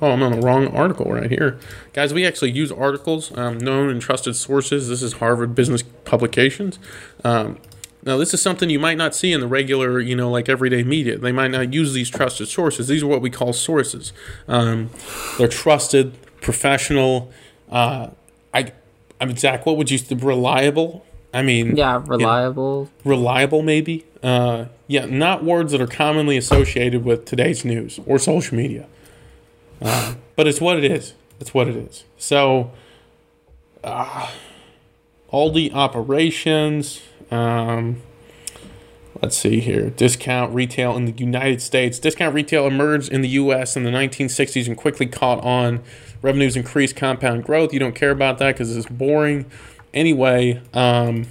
Oh, I'm on the wrong article right here. Guys, we actually use articles, um, known and trusted sources. This is Harvard Business Publications. Um, now, this is something you might not see in the regular, you know, like everyday media. They might not use these trusted sources. These are what we call sources. Um, they're trusted, professional. Uh, I, I mean, Zach, what would you reliable? I mean, Yeah, reliable. reliable maybe uh, yeah not words that are commonly associated with today's news or social media uh, but it's what it is it's what it is so uh, the operations um, let's see here discount retail in the united states discount retail emerged in the us in the 1960s and quickly caught on revenues increased compound growth you don't care about that because it's boring anyway um,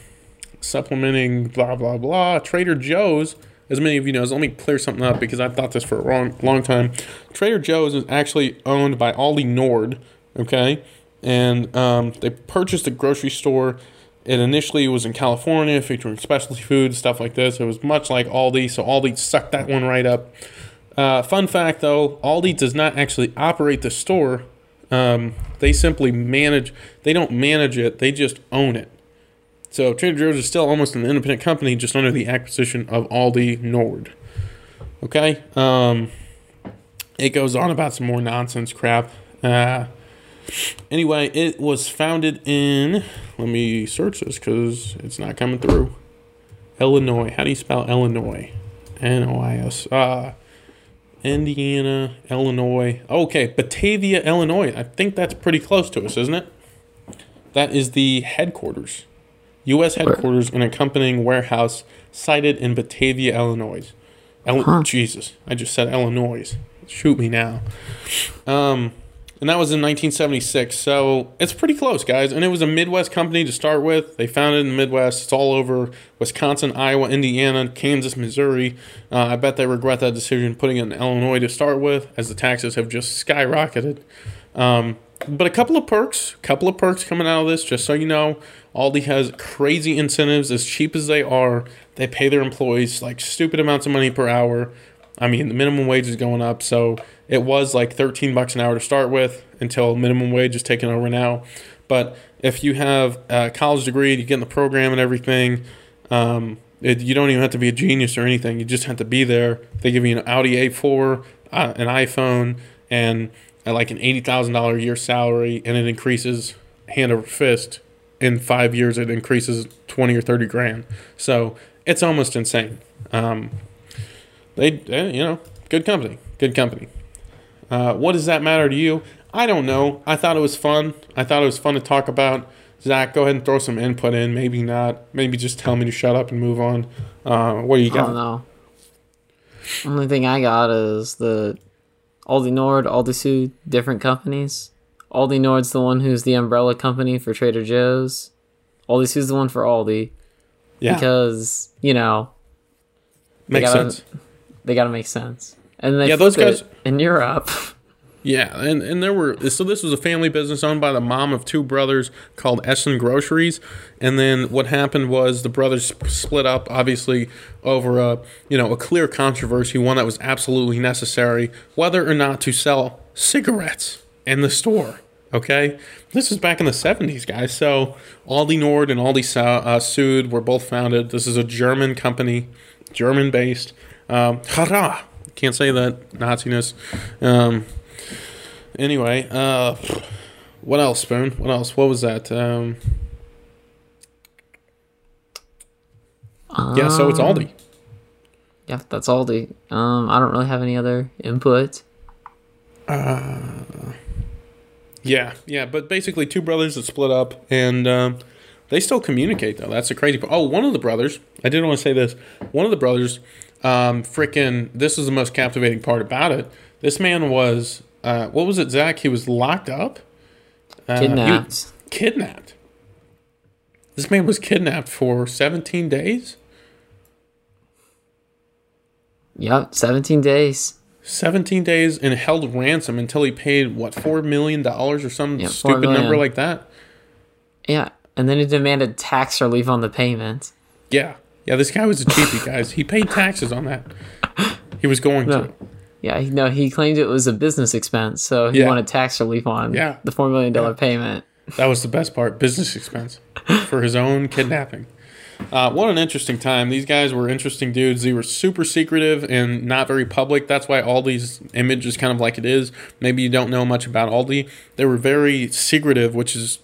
supplementing blah blah blah. Trader Joe's, as many of you know, let me clear something up because I've thought this for a long long time. Trader Joe's is actually owned by Aldi Nord, okay, and um, they purchased a grocery store. It initially was in California, featuring specialty foods, stuff like this. It was much like Aldi, so Aldi sucked that one right up. Uh, fun fact though, Aldi does not actually operate the store. Um, they simply manage. They don't manage it. They just own it. So Trader Joe's is still almost an independent company, just under the acquisition of Aldi Nord. Okay. Um, it goes on about some more nonsense crap. Uh, anyway, it was founded in. Let me search this because it's not coming through. Illinois. How do you spell Illinois? N O I S. Uh, Indiana, Illinois. Okay, Batavia, Illinois. I think that's pretty close to us, isn't it? That is the headquarters. U.S. headquarters and accompanying warehouse sited in Batavia, Illinois. El- Huh. Jesus, I just said Illinois. Shoot me now. Um, and that was in 1976. So it's pretty close, guys. And it was a Midwest company to start with. They founded in the Midwest. It's all over Wisconsin, Iowa, Indiana, Kansas, Missouri. Uh, I bet they regret that decision putting it in Illinois to start with, as the taxes have just skyrocketed. Um, but a couple of perks, couple of perks coming out of this, just so you know. Aldi has crazy incentives, as cheap as they are. They pay their employees like stupid amounts of money per hour. I mean, the minimum wage is going up, so it was like 13 bucks an hour to start with until minimum wage is taken over now. But if you have a college degree, you get in the program and everything, um, it, you don't even have to be a genius or anything. You just have to be there. They give you an Audi A4, uh, an iPhone, and uh, like an $80,000 a year salary, and it increases hand over fist. In five years, it increases 20 or 30 grand. So it's almost insane. Um, they, they, you know, good company, good company. Uh, what does that matter to you? I don't know. I thought it was fun. I thought it was fun to talk about. Zach, go ahead and throw some input in. Maybe not. Maybe just tell me to shut up and move on. Uh, what do you got? I don't know. Only thing I got is the Aldi Nord, Aldi Sud, different companies. Aldi Nord's the one who's the umbrella company for Trader Joe's. Aldi Sud's the one for Aldi Yeah, because you know makes gotta- sense. They got to make sense. And they Yeah, those guys- in Europe. Yeah, and, and there were so this was a family business owned by the mom of two brothers called Essen Groceries, and then what happened was the brothers split up, obviously over a you know a clear controversy, one that was absolutely necessary, whether or not to sell cigarettes in the store. Okay, this is back in the '70s, guys. So Aldi Nord and Aldi uh, Sud were both founded. This is a German company, German based. Um, hurrah! Can't say that Naziness. Um, Anyway, uh, what else, Spoon? What else? What was that? Um, yeah, so it's Um, Aldi. Yeah, that's Aldi. Um, I don't really have any other input. Yeah, yeah, but basically two brothers that split up, and um, they still communicate though. That's the crazy part. Oh, one of the brothers. I did want to say this. One of the brothers, um, freaking. This is the most captivating part about it. This man was, uh, what was it, Zach? He was locked up, uh, Kidnapped. kidnapped. This man was kidnapped for 17 days. Yep, 17 days. 17 days and held ransom until he paid what four million dollars or some Yeah, stupid million. number like that Yeah, and then he demanded tax relief on the payment. yeah yeah this guy was a cheapie guys he paid taxes on that he was going No. to Yeah, no, he claimed it was a business expense, so he Yeah. wanted tax relief on Yeah. the $4 million payment. that was the best part business expense for his own kidnapping uh, what an interesting time these guys were interesting dudes they were super secretive and not very public that's why aldi's image is kind of like it is maybe you don't know much about aldi they were very secretive which is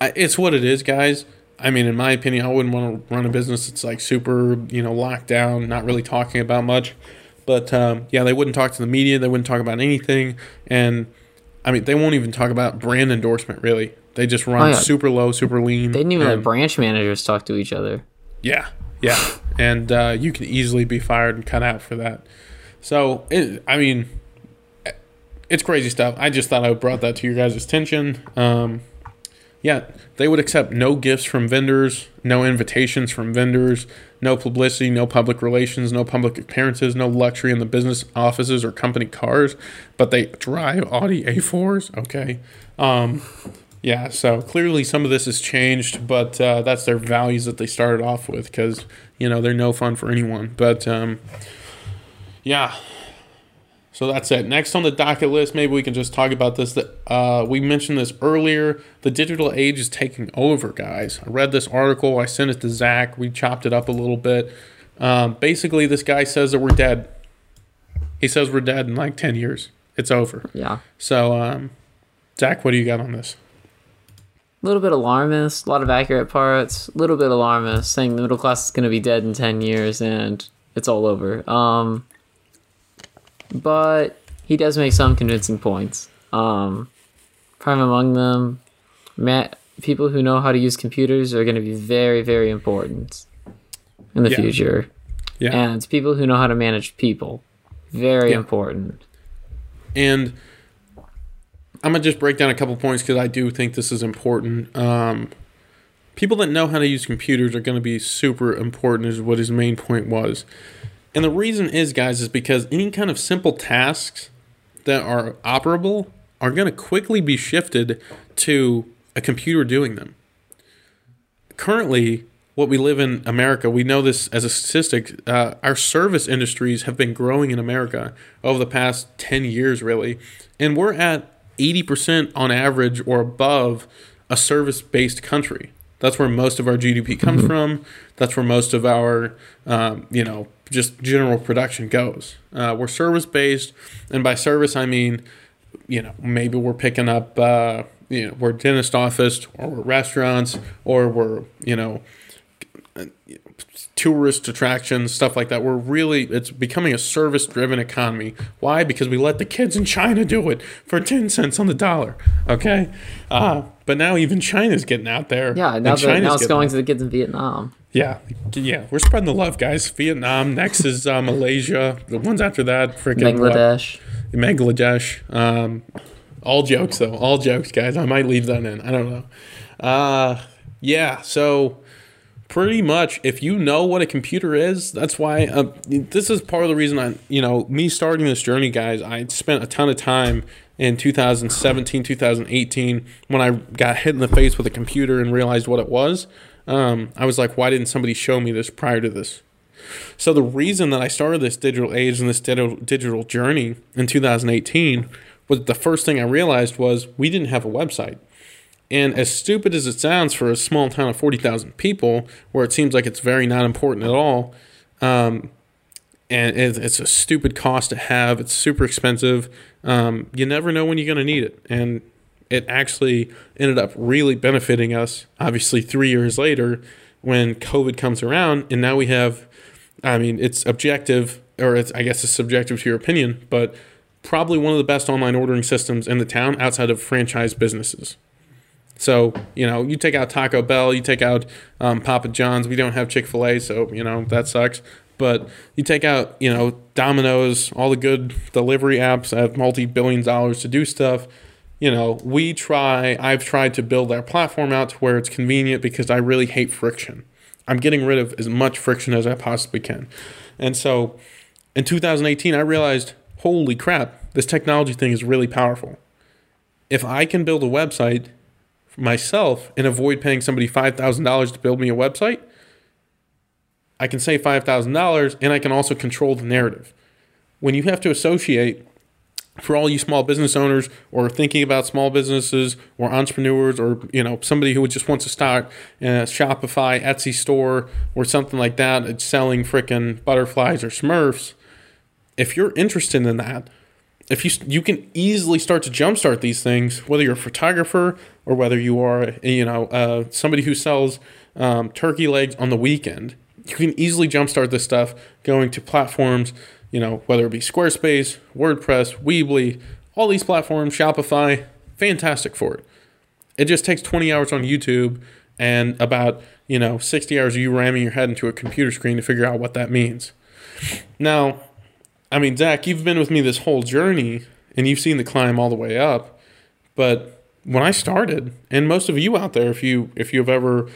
it's what it is, guys. I mean, in my opinion, I wouldn't want to run a business that's like super, you know, locked down, not really talking about much. But um, yeah, they wouldn't talk to the media. They wouldn't talk about anything, and I mean, they won't even talk about brand endorsement. Really, they just run Oh, yeah. super low, super lean. They didn't even let branch managers talk to each other. yeah, yeah, and uh, you can easily be fired and cut out for that. So, it, I mean, it's crazy stuff. I just thought I brought that to your guys' attention. Um, yeah, they would accept no gifts from vendors, no invitations from vendors, no publicity, no public relations, no public appearances, no luxury in the business offices or company cars, but they drive Audi A4s. Okay. Um, yeah, so clearly some of this has changed, but uh, that's their values that they started off with because, you know, they're no fun for anyone. But, um, yeah. So that's it. Next on the docket list, maybe we can just talk about this. That uh, we mentioned this earlier. The digital age is taking over, guys. I read this article. I sent it to Zach. We chopped it up a little bit. Um, basically, this guy says that we're dead. He says we're dead in like ten years. It's over. Yeah. So, um, Zach, what do you got on this? A little bit alarmist, a lot of accurate parts, a little bit alarmist, saying the middle class is going to be dead in 10 years and it's all over. Um, but he does make some convincing points. Um, prime among them, ma- people who know how to use computers are going to be very, very important in the Yeah. future. Yeah. And people who know how to manage people, very Yeah. important. And I'm gonna just break down a couple points because I do think this is important. Um, people that know how to use computers are going to be super important, is what his main point was. And the reason is, guys, is because any kind of simple tasks that are operable are going to quickly be shifted to a computer doing them. Currently, what we live in America, we know this as a statistic. Uh, our service industries have been growing in America over the past 10 years, really. And we're at 80% on average or above a service based country. That's where most of our GDP comes from. That's where most of our, um, you know, just general production goes. Uh, we're service based. And by service, I mean, you know, maybe we're picking up, uh, you know, we're dentist office or we're restaurants or we're, you know, tourist attractions, stuff like that. We're really, it's becoming a service driven economy. Why? Because we let the kids in China do it for 10 cents on the dollar. Okay. Uh, but now even China's getting out there. Yeah, now, the, now it's going out- to the kids in Vietnam. Yeah. Yeah. We're spreading the love, guys. Vietnam. Next is uh, Malaysia. The ones after that, freaking? Bangladesh. Bangladesh. Um, all jokes though. All jokes, guys. I might leave that in. I don't know. Uh, yeah. So pretty much, if you know what a computer is, that's why. Uh, this is part of the reason I, you know, me starting this journey, guys. I spent a ton of time in 2017, 2018 when I got hit in the face with a computer and realized what it was. Um, I was like, why didn't somebody show me this prior to this? So the reason that I started this digital age and this digital digital journey in 2018 was the first thing I realized was we didn't have a website. And as stupid as it sounds for a small town of 40,000 people, where it seems like it's very not important at all, um, and it's a stupid cost to have, it's super expensive. Um, you never know when you're going to need it. And it actually ended up really benefiting us, obviously, three years later when COVID comes around. And now we have, I mean, it's objective, or it's, I guess it's subjective to your opinion, but probably one of the best online ordering systems in the town outside of franchise businesses. So, you know, you take out Taco Bell, you take out um, Papa John's. We don't have Chick fil A, so, you know, that sucks. But you take out, you know, Domino's, all the good delivery apps that have multi billions dollars to do stuff. You know, we try, I've tried to build our platform out to where it's convenient because I really hate friction. I'm getting rid of as much friction as I possibly can. And so in 2018, I realized, holy crap, this technology thing is really powerful. If I can build a website myself and avoid paying somebody $5,000 to build me a website, I can save $5,000 and I can also control the narrative. When you have to associate, for all you small business owners or thinking about small businesses or entrepreneurs or you know somebody who just wants to start a Shopify, Etsy store or something like that, it's selling frickin' butterflies or Smurfs. If you're interested in that, if you you can easily start to jumpstart these things, whether you're a photographer or whether you are you know uh, somebody who sells um, turkey legs on the weekend, you can easily jumpstart this stuff going to platforms, you know whether it be Squarespace, WordPress, Weebly, all these platforms, Shopify, fantastic for it. It just takes 20 hours on YouTube and about you know 60 hours of you ramming your head into a computer screen to figure out what that means. Now, I mean, Zach, you've been with me this whole journey and you've seen the climb all the way up. But when I started, and most of you out there, if you if you've ever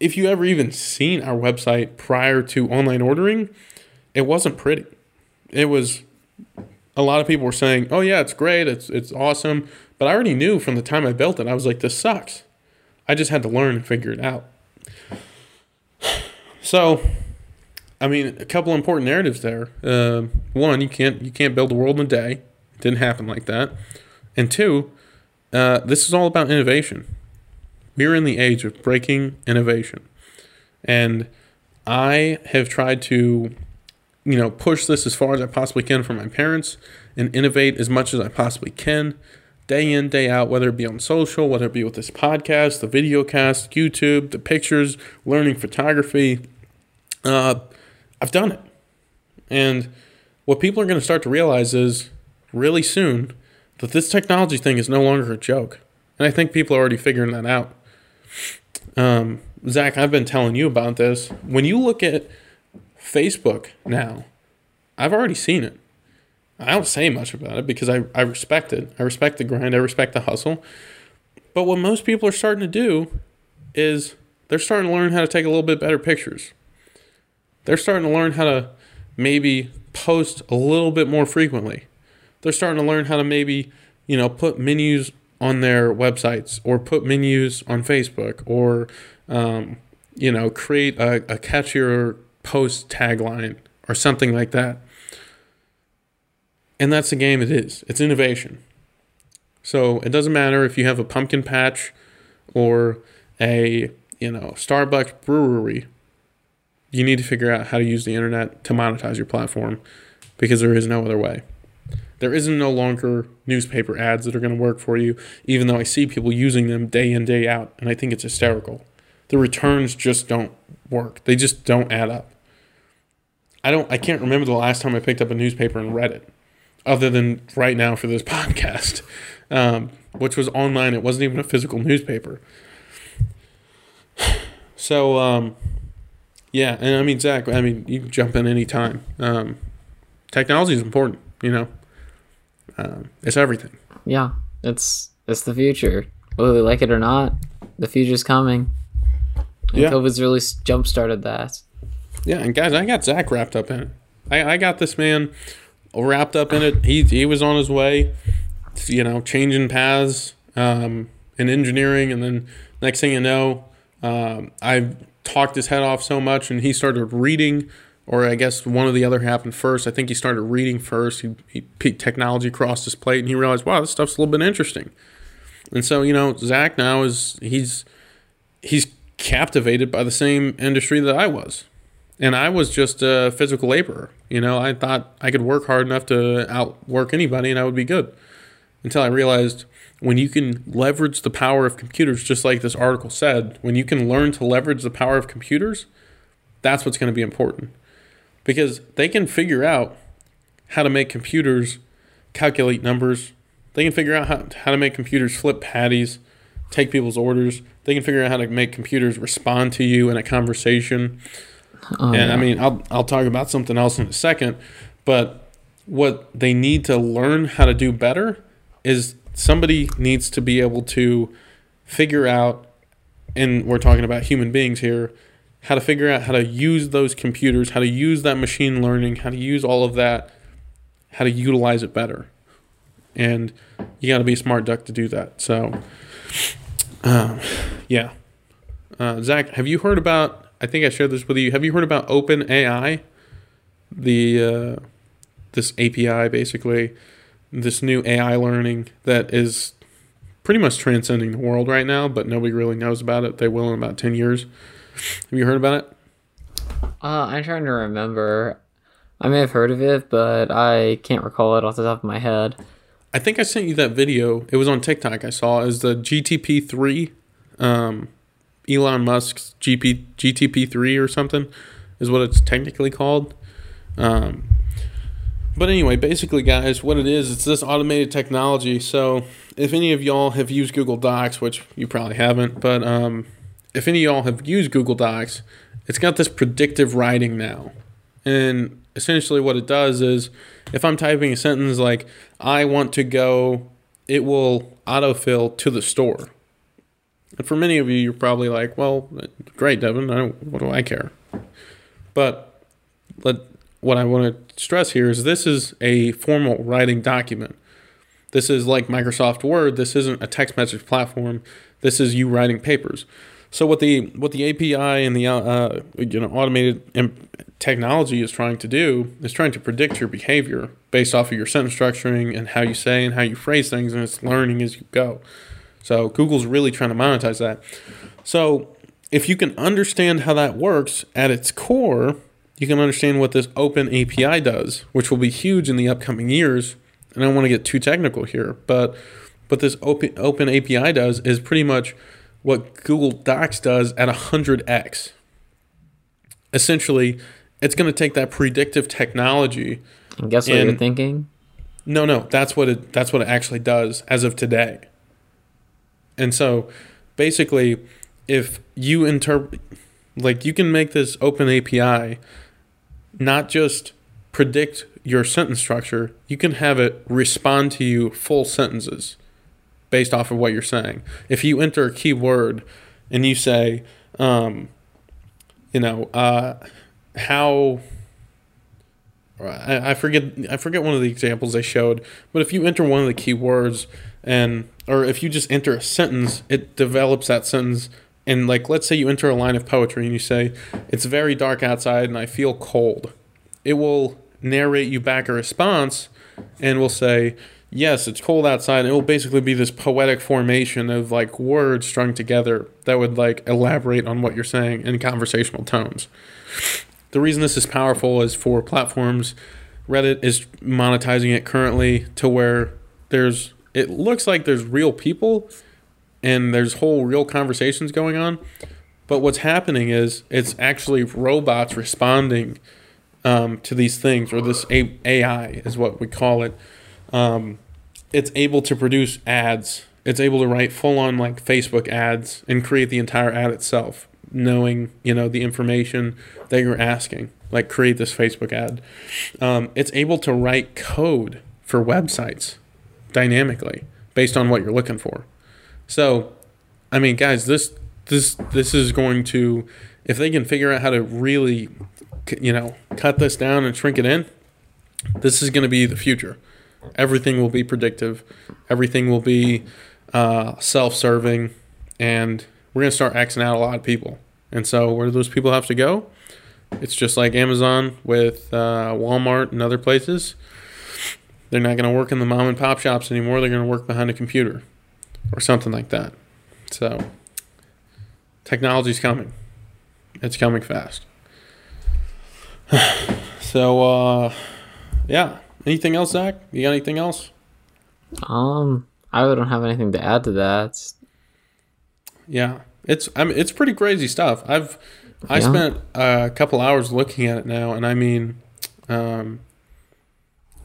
if you ever even seen our website prior to online ordering, it wasn't pretty. It was a lot of people were saying, "Oh yeah, it's great, it's it's awesome," but I already knew from the time I built it, I was like, "This sucks." I just had to learn and figure it out. So, I mean, a couple important narratives there. Uh, one, you can't you can't build the world in a day. It didn't happen like that. And two, uh, this is all about innovation. We're in the age of breaking innovation, and I have tried to, you know, push this as far as I possibly can for my parents and innovate as much as I possibly can, day in day out, whether it be on social, whether it be with this podcast, the video cast, YouTube, the pictures, learning photography. Uh, I've done it. And what people are going to start to realize is really soon that this technology thing is no longer a joke. And I think people are already figuring that out. Um, Zach, I've been telling you about this. When you look at Facebook now, I've already seen it. I don't say much about it because I, I respect it. I respect the grind. I respect the hustle. But what most people are starting to do is they're starting to learn how to take a little bit better pictures they're starting to learn how to maybe post a little bit more frequently. They're starting to learn how to maybe, you know, put menus on their websites or put menus on Facebook or, um, you know, create a, a catchier post tagline or something like that. And that's the game it is. It's innovation. So it doesn't matter if you have a pumpkin patch or a, you know, Starbucks brewery you need to figure out how to use the internet to monetize your platform because there is no other way. There isn't no longer newspaper ads that are going to work for you, even though I see people using them day in, day out, and I think it's hysterical. The returns just don't work. They just don't add up. I don't I can't remember the last time I picked up a newspaper and read it, other than right now for this podcast, um, which was online. It wasn't even a physical newspaper. So um, yeah, and I mean Zach, I mean you can jump in any time. Um, technology is important, you know. Um, it's everything. Yeah, it's it's the future, whether we like it or not. The future's coming. And yeah. COVID's really jump started that. Yeah, and guys, I got Zach wrapped up in it. I, I got this man wrapped up in it. He he was on his way, you know, changing paths um, in engineering, and then next thing you know, um, I talked his head off so much, and he started reading, or I guess one or the other happened first. I think he started reading first. He, he technology crossed his plate, and he realized, wow, this stuff's a little bit interesting. And so, you know, Zach now is he's he's captivated by the same industry that I was. And I was just a physical laborer. You know, I thought I could work hard enough to outwork anybody and I would be good. Until I realized when you can leverage the power of computers, just like this article said, when you can learn to leverage the power of computers, that's what's going to be important. Because they can figure out how to make computers calculate numbers. They can figure out how, how to make computers flip patties, take people's orders. They can figure out how to make computers respond to you in a conversation. Oh, and yeah. I mean, I'll, I'll talk about something else in a second, but what they need to learn how to do better is somebody needs to be able to figure out, and we're talking about human beings here, how to figure out how to use those computers, how to use that machine learning, how to use all of that, how to utilize it better. And you got to be a smart duck to do that. So, uh, yeah. Uh, Zach, have you heard about? I think I shared this with you. Have you heard about Open AI? The uh, this API basically this new AI learning that is pretty much transcending the world right now, but nobody really knows about it. They will in about 10 years. Have you heard about it? Uh, I'm trying to remember. I may have heard of it, but I can't recall it off the top of my head. I think I sent you that video. It was on TikTok. I saw is the GTP three, um, Elon Musk's GP GTP three or something, is what it's technically called. Um, but anyway, basically, guys, what it is, it's this automated technology. So if any of y'all have used Google Docs, which you probably haven't, but um, if any of y'all have used Google Docs, it's got this predictive writing now. And essentially, what it does is if I'm typing a sentence like, I want to go, it will autofill to the store. And for many of you, you're probably like, well, great, Devin, what do I care? But let what I want to stress here is this is a formal writing document. This is like Microsoft Word. This isn't a text message platform. This is you writing papers. So what the what the API and the uh, uh you know automated technology is trying to do is trying to predict your behavior based off of your sentence structuring and how you say and how you phrase things, and it's learning as you go. So Google's really trying to monetize that. So if you can understand how that works at its core, you can understand what this open API does, which will be huge in the upcoming years. And I don't want to get too technical here, but what this open, open API does is pretty much what Google Docs does at 100x. Essentially, it's going to take that predictive technology. And guess what And- you're thinking? No, no, that's what it that's what it actually does as of today. And so, basically, if you interpret like you can make this open API not just predict your sentence structure, you can have it respond to you full sentences based off of what you're saying. If you enter a keyword and you say, um, you know, uh, how I, I forget I forget one of the examples they showed, but if you enter one of the keywords and or if you just enter a sentence, it develops that sentence and like let's say you enter a line of poetry and you say, It's very dark outside and I feel cold. It will narrate you back a response and will say, Yes, it's cold outside. And It will basically be this poetic formation of like words strung together that would like elaborate on what you're saying in conversational tones. The reason this is powerful is for platforms. Reddit is monetizing it currently to where there's it looks like there's real people and there's whole real conversations going on. But what's happening is it's actually robots responding um, to these things, or this AI is what we call it. Um, it's able to produce ads. It's able to write full on like Facebook ads and create the entire ad itself, knowing you know the information that you're asking. Like create this Facebook ad. Um, it's able to write code for websites dynamically based on what you're looking for. So, I mean, guys, this this this is going to if they can figure out how to really you know, cut this down and shrink it in, this is going to be the future. Everything will be predictive. Everything will be uh, self-serving, and we're going to start axing out a lot of people. And so, where do those people have to go? It's just like Amazon with uh, Walmart and other places. They're not going to work in the mom and pop shops anymore. They're going to work behind a computer or something like that. So, technology's coming. It's coming fast. so, uh, yeah. Anything else, Zach? You got anything else? Um, I don't have anything to add to that. Yeah, it's I mean it's pretty crazy stuff. I've I Yeah. spent a couple hours looking at it now, and I mean, um,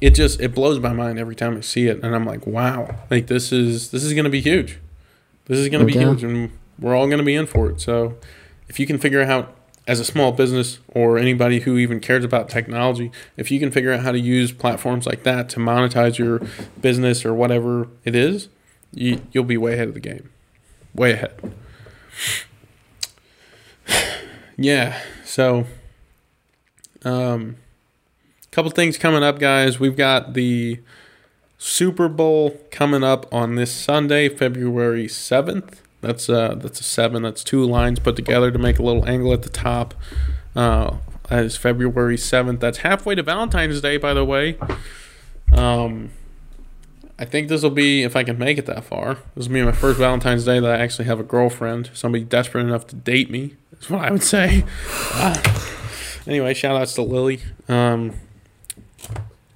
it just it blows my mind every time I see it, and I'm like, wow, like this is this is gonna be huge. This is gonna be huge, and we're all gonna be in for it. So, if you can figure out as a small business or anybody who even cares about technology, if you can figure out how to use platforms like that to monetize your business or whatever it is, you, you'll be way ahead of the game. Way ahead. Yeah. So, um, couple things coming up, guys. We've got the Super Bowl coming up on this Sunday, February seventh. That's uh that's a seven. That's two lines put together to make a little angle at the top. Uh, as February seventh. That's halfway to Valentine's Day, by the way. Um, I think this will be if I can make it that far. This will be my first Valentine's Day that I actually have a girlfriend, somebody desperate enough to date me. That's what I would say. Uh, anyway, shout outs to Lily. Um,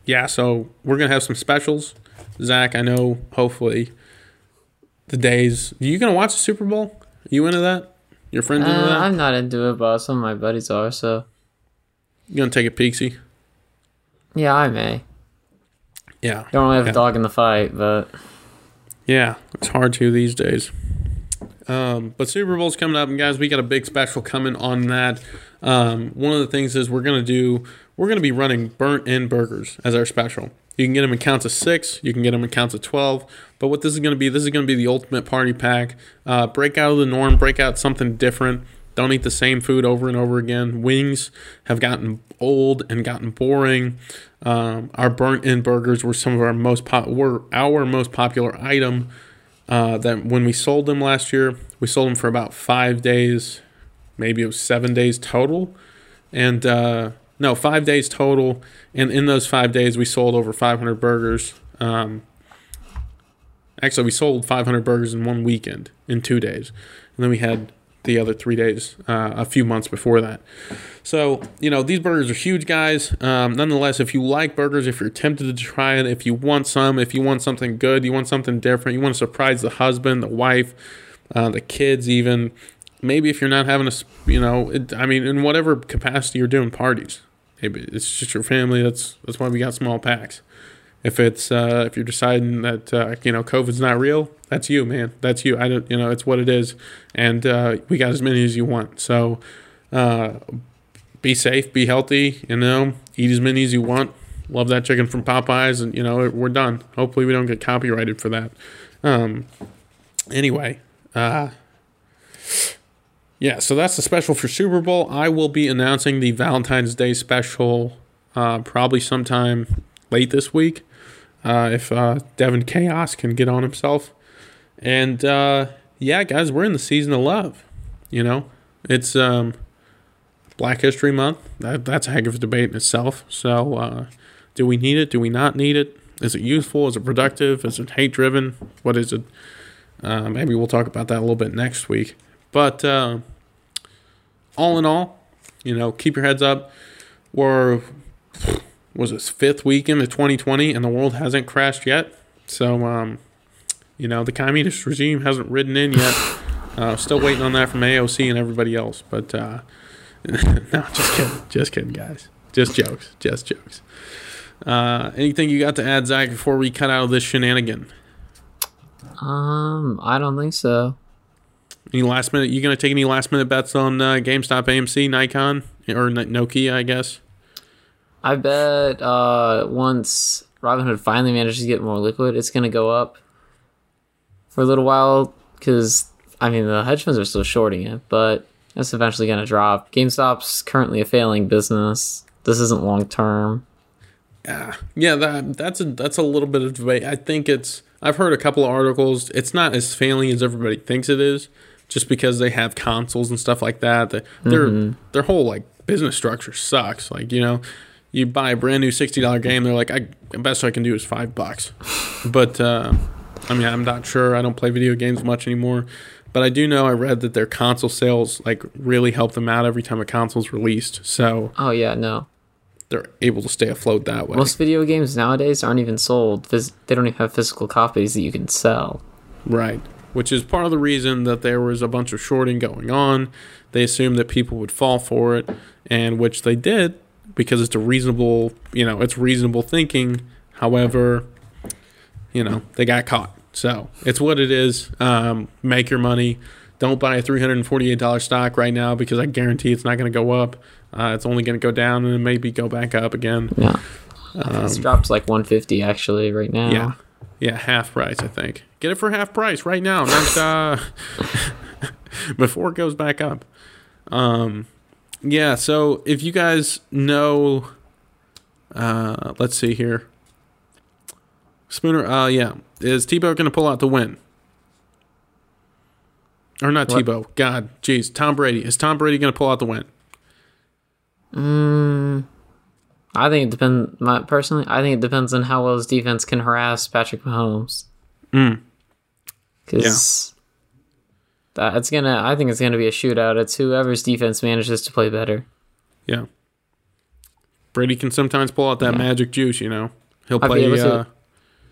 yeah, so we're gonna have some specials. Zach, I know. Hopefully, the days. Are you gonna watch the Super Bowl? Are you into that? Your friend into Uh, that? I'm not into it, but some of my buddies are. So You gonna take a peeksy? yeah, I may. Yeah. Don't really have Yeah. a dog in the fight, but Yeah, it's hard to these days. Um, but Super Bowl's coming up, and guys, we got a big special coming on that. Um, one of the things is we're gonna do we're gonna be running burnt in burgers as our special. You can get them in counts of six, you can get them in counts of twelve. But what this is gonna be, this is gonna be the ultimate party pack. Uh, break out of the norm, break out something different. Don't eat the same food over and over again. Wings have gotten old and gotten boring. Um, our burnt in burgers were some of our most po- were our most popular item. Uh, that when we sold them last year, we sold them for about five days, maybe it was seven days total, and uh, no, five days total. And in those five days, we sold over 500 burgers. Um, actually, we sold 500 burgers in one weekend in two days. And then we had the other three days uh, a few months before that. So, you know, these burgers are huge, guys. Um, nonetheless, if you like burgers, if you're tempted to try it, if you want some, if you want something good, you want something different, you want to surprise the husband, the wife, uh, the kids, even. Maybe if you're not having a, you know, it, I mean, in whatever capacity you're doing parties, maybe it's just your family. That's that's why we got small packs. If it's uh, if you're deciding that uh, you know COVID's not real, that's you, man. That's you. I don't, you know, it's what it is, and uh, we got as many as you want. So, uh, be safe, be healthy. You know, eat as many as you want. Love that chicken from Popeyes, and you know we're done. Hopefully, we don't get copyrighted for that. Um, anyway, uh, yeah. So that's the special for Super Bowl. I will be announcing the Valentine's Day special uh, probably sometime late this week. Uh, if uh, Devin Chaos can get on himself. And uh, yeah, guys, we're in the season of love. You know, it's um, Black History Month. That, that's a heck of a debate in itself. So, uh, do we need it? Do we not need it? Is it useful? Is it productive? Is it hate driven? What is it? Uh, maybe we'll talk about that a little bit next week. But uh, all in all, you know, keep your heads up. We're was this fifth weekend of 2020, and the world hasn't crashed yet. So, um, you know, the communist regime hasn't ridden in yet. Uh, still waiting on that from AOC and everybody else. But uh, no, just kidding, just kidding, guys. Just jokes, just jokes. Uh, anything you got to add, Zach, before we cut out of this shenanigan? Um, I don't think so. Any last minute? You gonna take any last minute bets on uh, GameStop, AMC, Nikon, or Nokia? I guess. I bet uh, once Robinhood finally manages to get more liquid, it's gonna go up for a little while because I mean the hedge funds are still shorting it, but it's eventually gonna drop. GameStop's currently a failing business. This isn't long term. Yeah, yeah, that that's a that's a little bit of debate. I think it's I've heard a couple of articles. It's not as failing as everybody thinks it is, just because they have consoles and stuff like that. Their mm-hmm. their whole like business structure sucks. Like you know, you buy a brand new sixty dollar game, they're like, I the best I can do is five bucks. But uh, I mean, I'm not sure. I don't play video games much anymore. But I do know I read that their console sales like really help them out every time a console's released. So Oh yeah, no. They're able to stay afloat that way. Most video games nowadays aren't even sold. They don't even have physical copies that you can sell. Right. Which is part of the reason that there was a bunch of shorting going on. They assumed that people would fall for it, and which they did because it's a reasonable, you know, it's reasonable thinking. However, you know, they got caught. So it's what it is. Um, make your money. Don't buy a $348 stock right now because I guarantee it's not going to go up. Uh, it's only going to go down and maybe go back up again. Yeah. Um, it's dropped like 150 actually right now. Yeah. Yeah, half price, I think. Get it for half price right now, not uh, before it goes back up. Um, yeah, so if you guys know, uh, let's see here. Spooner, uh, yeah. Is Tebow going to pull out the win? Or not what? Tebow. God, jeez. Tom Brady. Is Tom Brady going to pull out the win? Mm, I think it depends. My, personally, I think it depends on how well his defense can harass Patrick Mahomes. Mm. Because yeah. that's gonna. I think it's gonna be a shootout. It's whoever's defense manages to play better. Yeah. Brady can sometimes pull out that yeah. magic juice. You know, he'll play. Uh,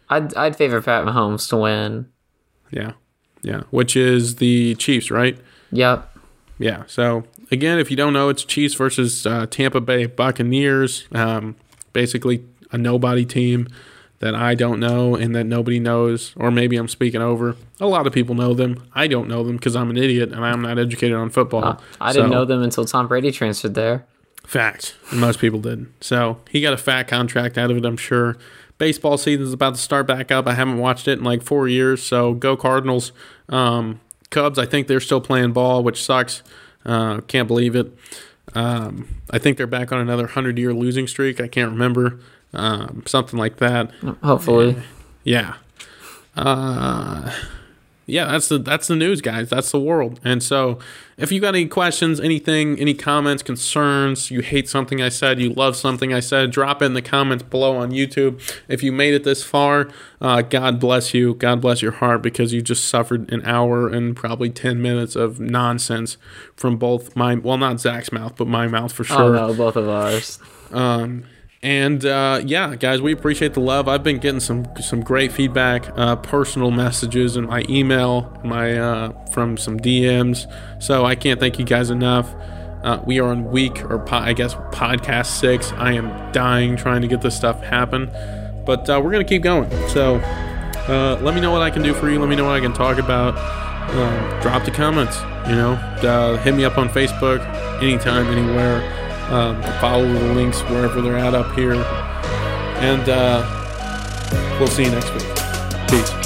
I'd I'd favor Pat Mahomes to win. Yeah, yeah. Which is the Chiefs, right? Yep. Yeah. So again, if you don't know, it's Chiefs versus uh, Tampa Bay Buccaneers. Um, basically, a nobody team that I don't know and that nobody knows, or maybe I'm speaking over. A lot of people know them. I don't know them because I'm an idiot and I'm not educated on football. Uh, I so, didn't know them until Tom Brady transferred there. Fact. Most people didn't. So he got a fat contract out of it, I'm sure baseball season is about to start back up. I haven't watched it in like four years, so go Cardinals. Um, Cubs, I think they're still playing ball, which sucks. Uh, can't believe it. Um, I think they're back on another hundred year losing streak. I can't remember um, something like that. Hopefully, yeah. Uh, yeah, that's the that's the news, guys. That's the world. And so, if you got any questions, anything, any comments, concerns, you hate something I said, you love something I said, drop it in the comments below on YouTube. If you made it this far, uh, God bless you. God bless your heart because you just suffered an hour and probably ten minutes of nonsense from both my well, not Zach's mouth, but my mouth for sure. Oh no, both of ours. Um, and uh, yeah, guys, we appreciate the love. I've been getting some some great feedback, uh, personal messages in my email, my uh, from some DMs. So I can't thank you guys enough. Uh, we are on week or po- I guess podcast six. I am dying trying to get this stuff happen, but uh, we're gonna keep going. So uh, let me know what I can do for you. Let me know what I can talk about. Um, drop the comments. You know, uh, hit me up on Facebook anytime, anywhere. Um, follow the links wherever they're at up here. And uh, we'll see you next week. Peace.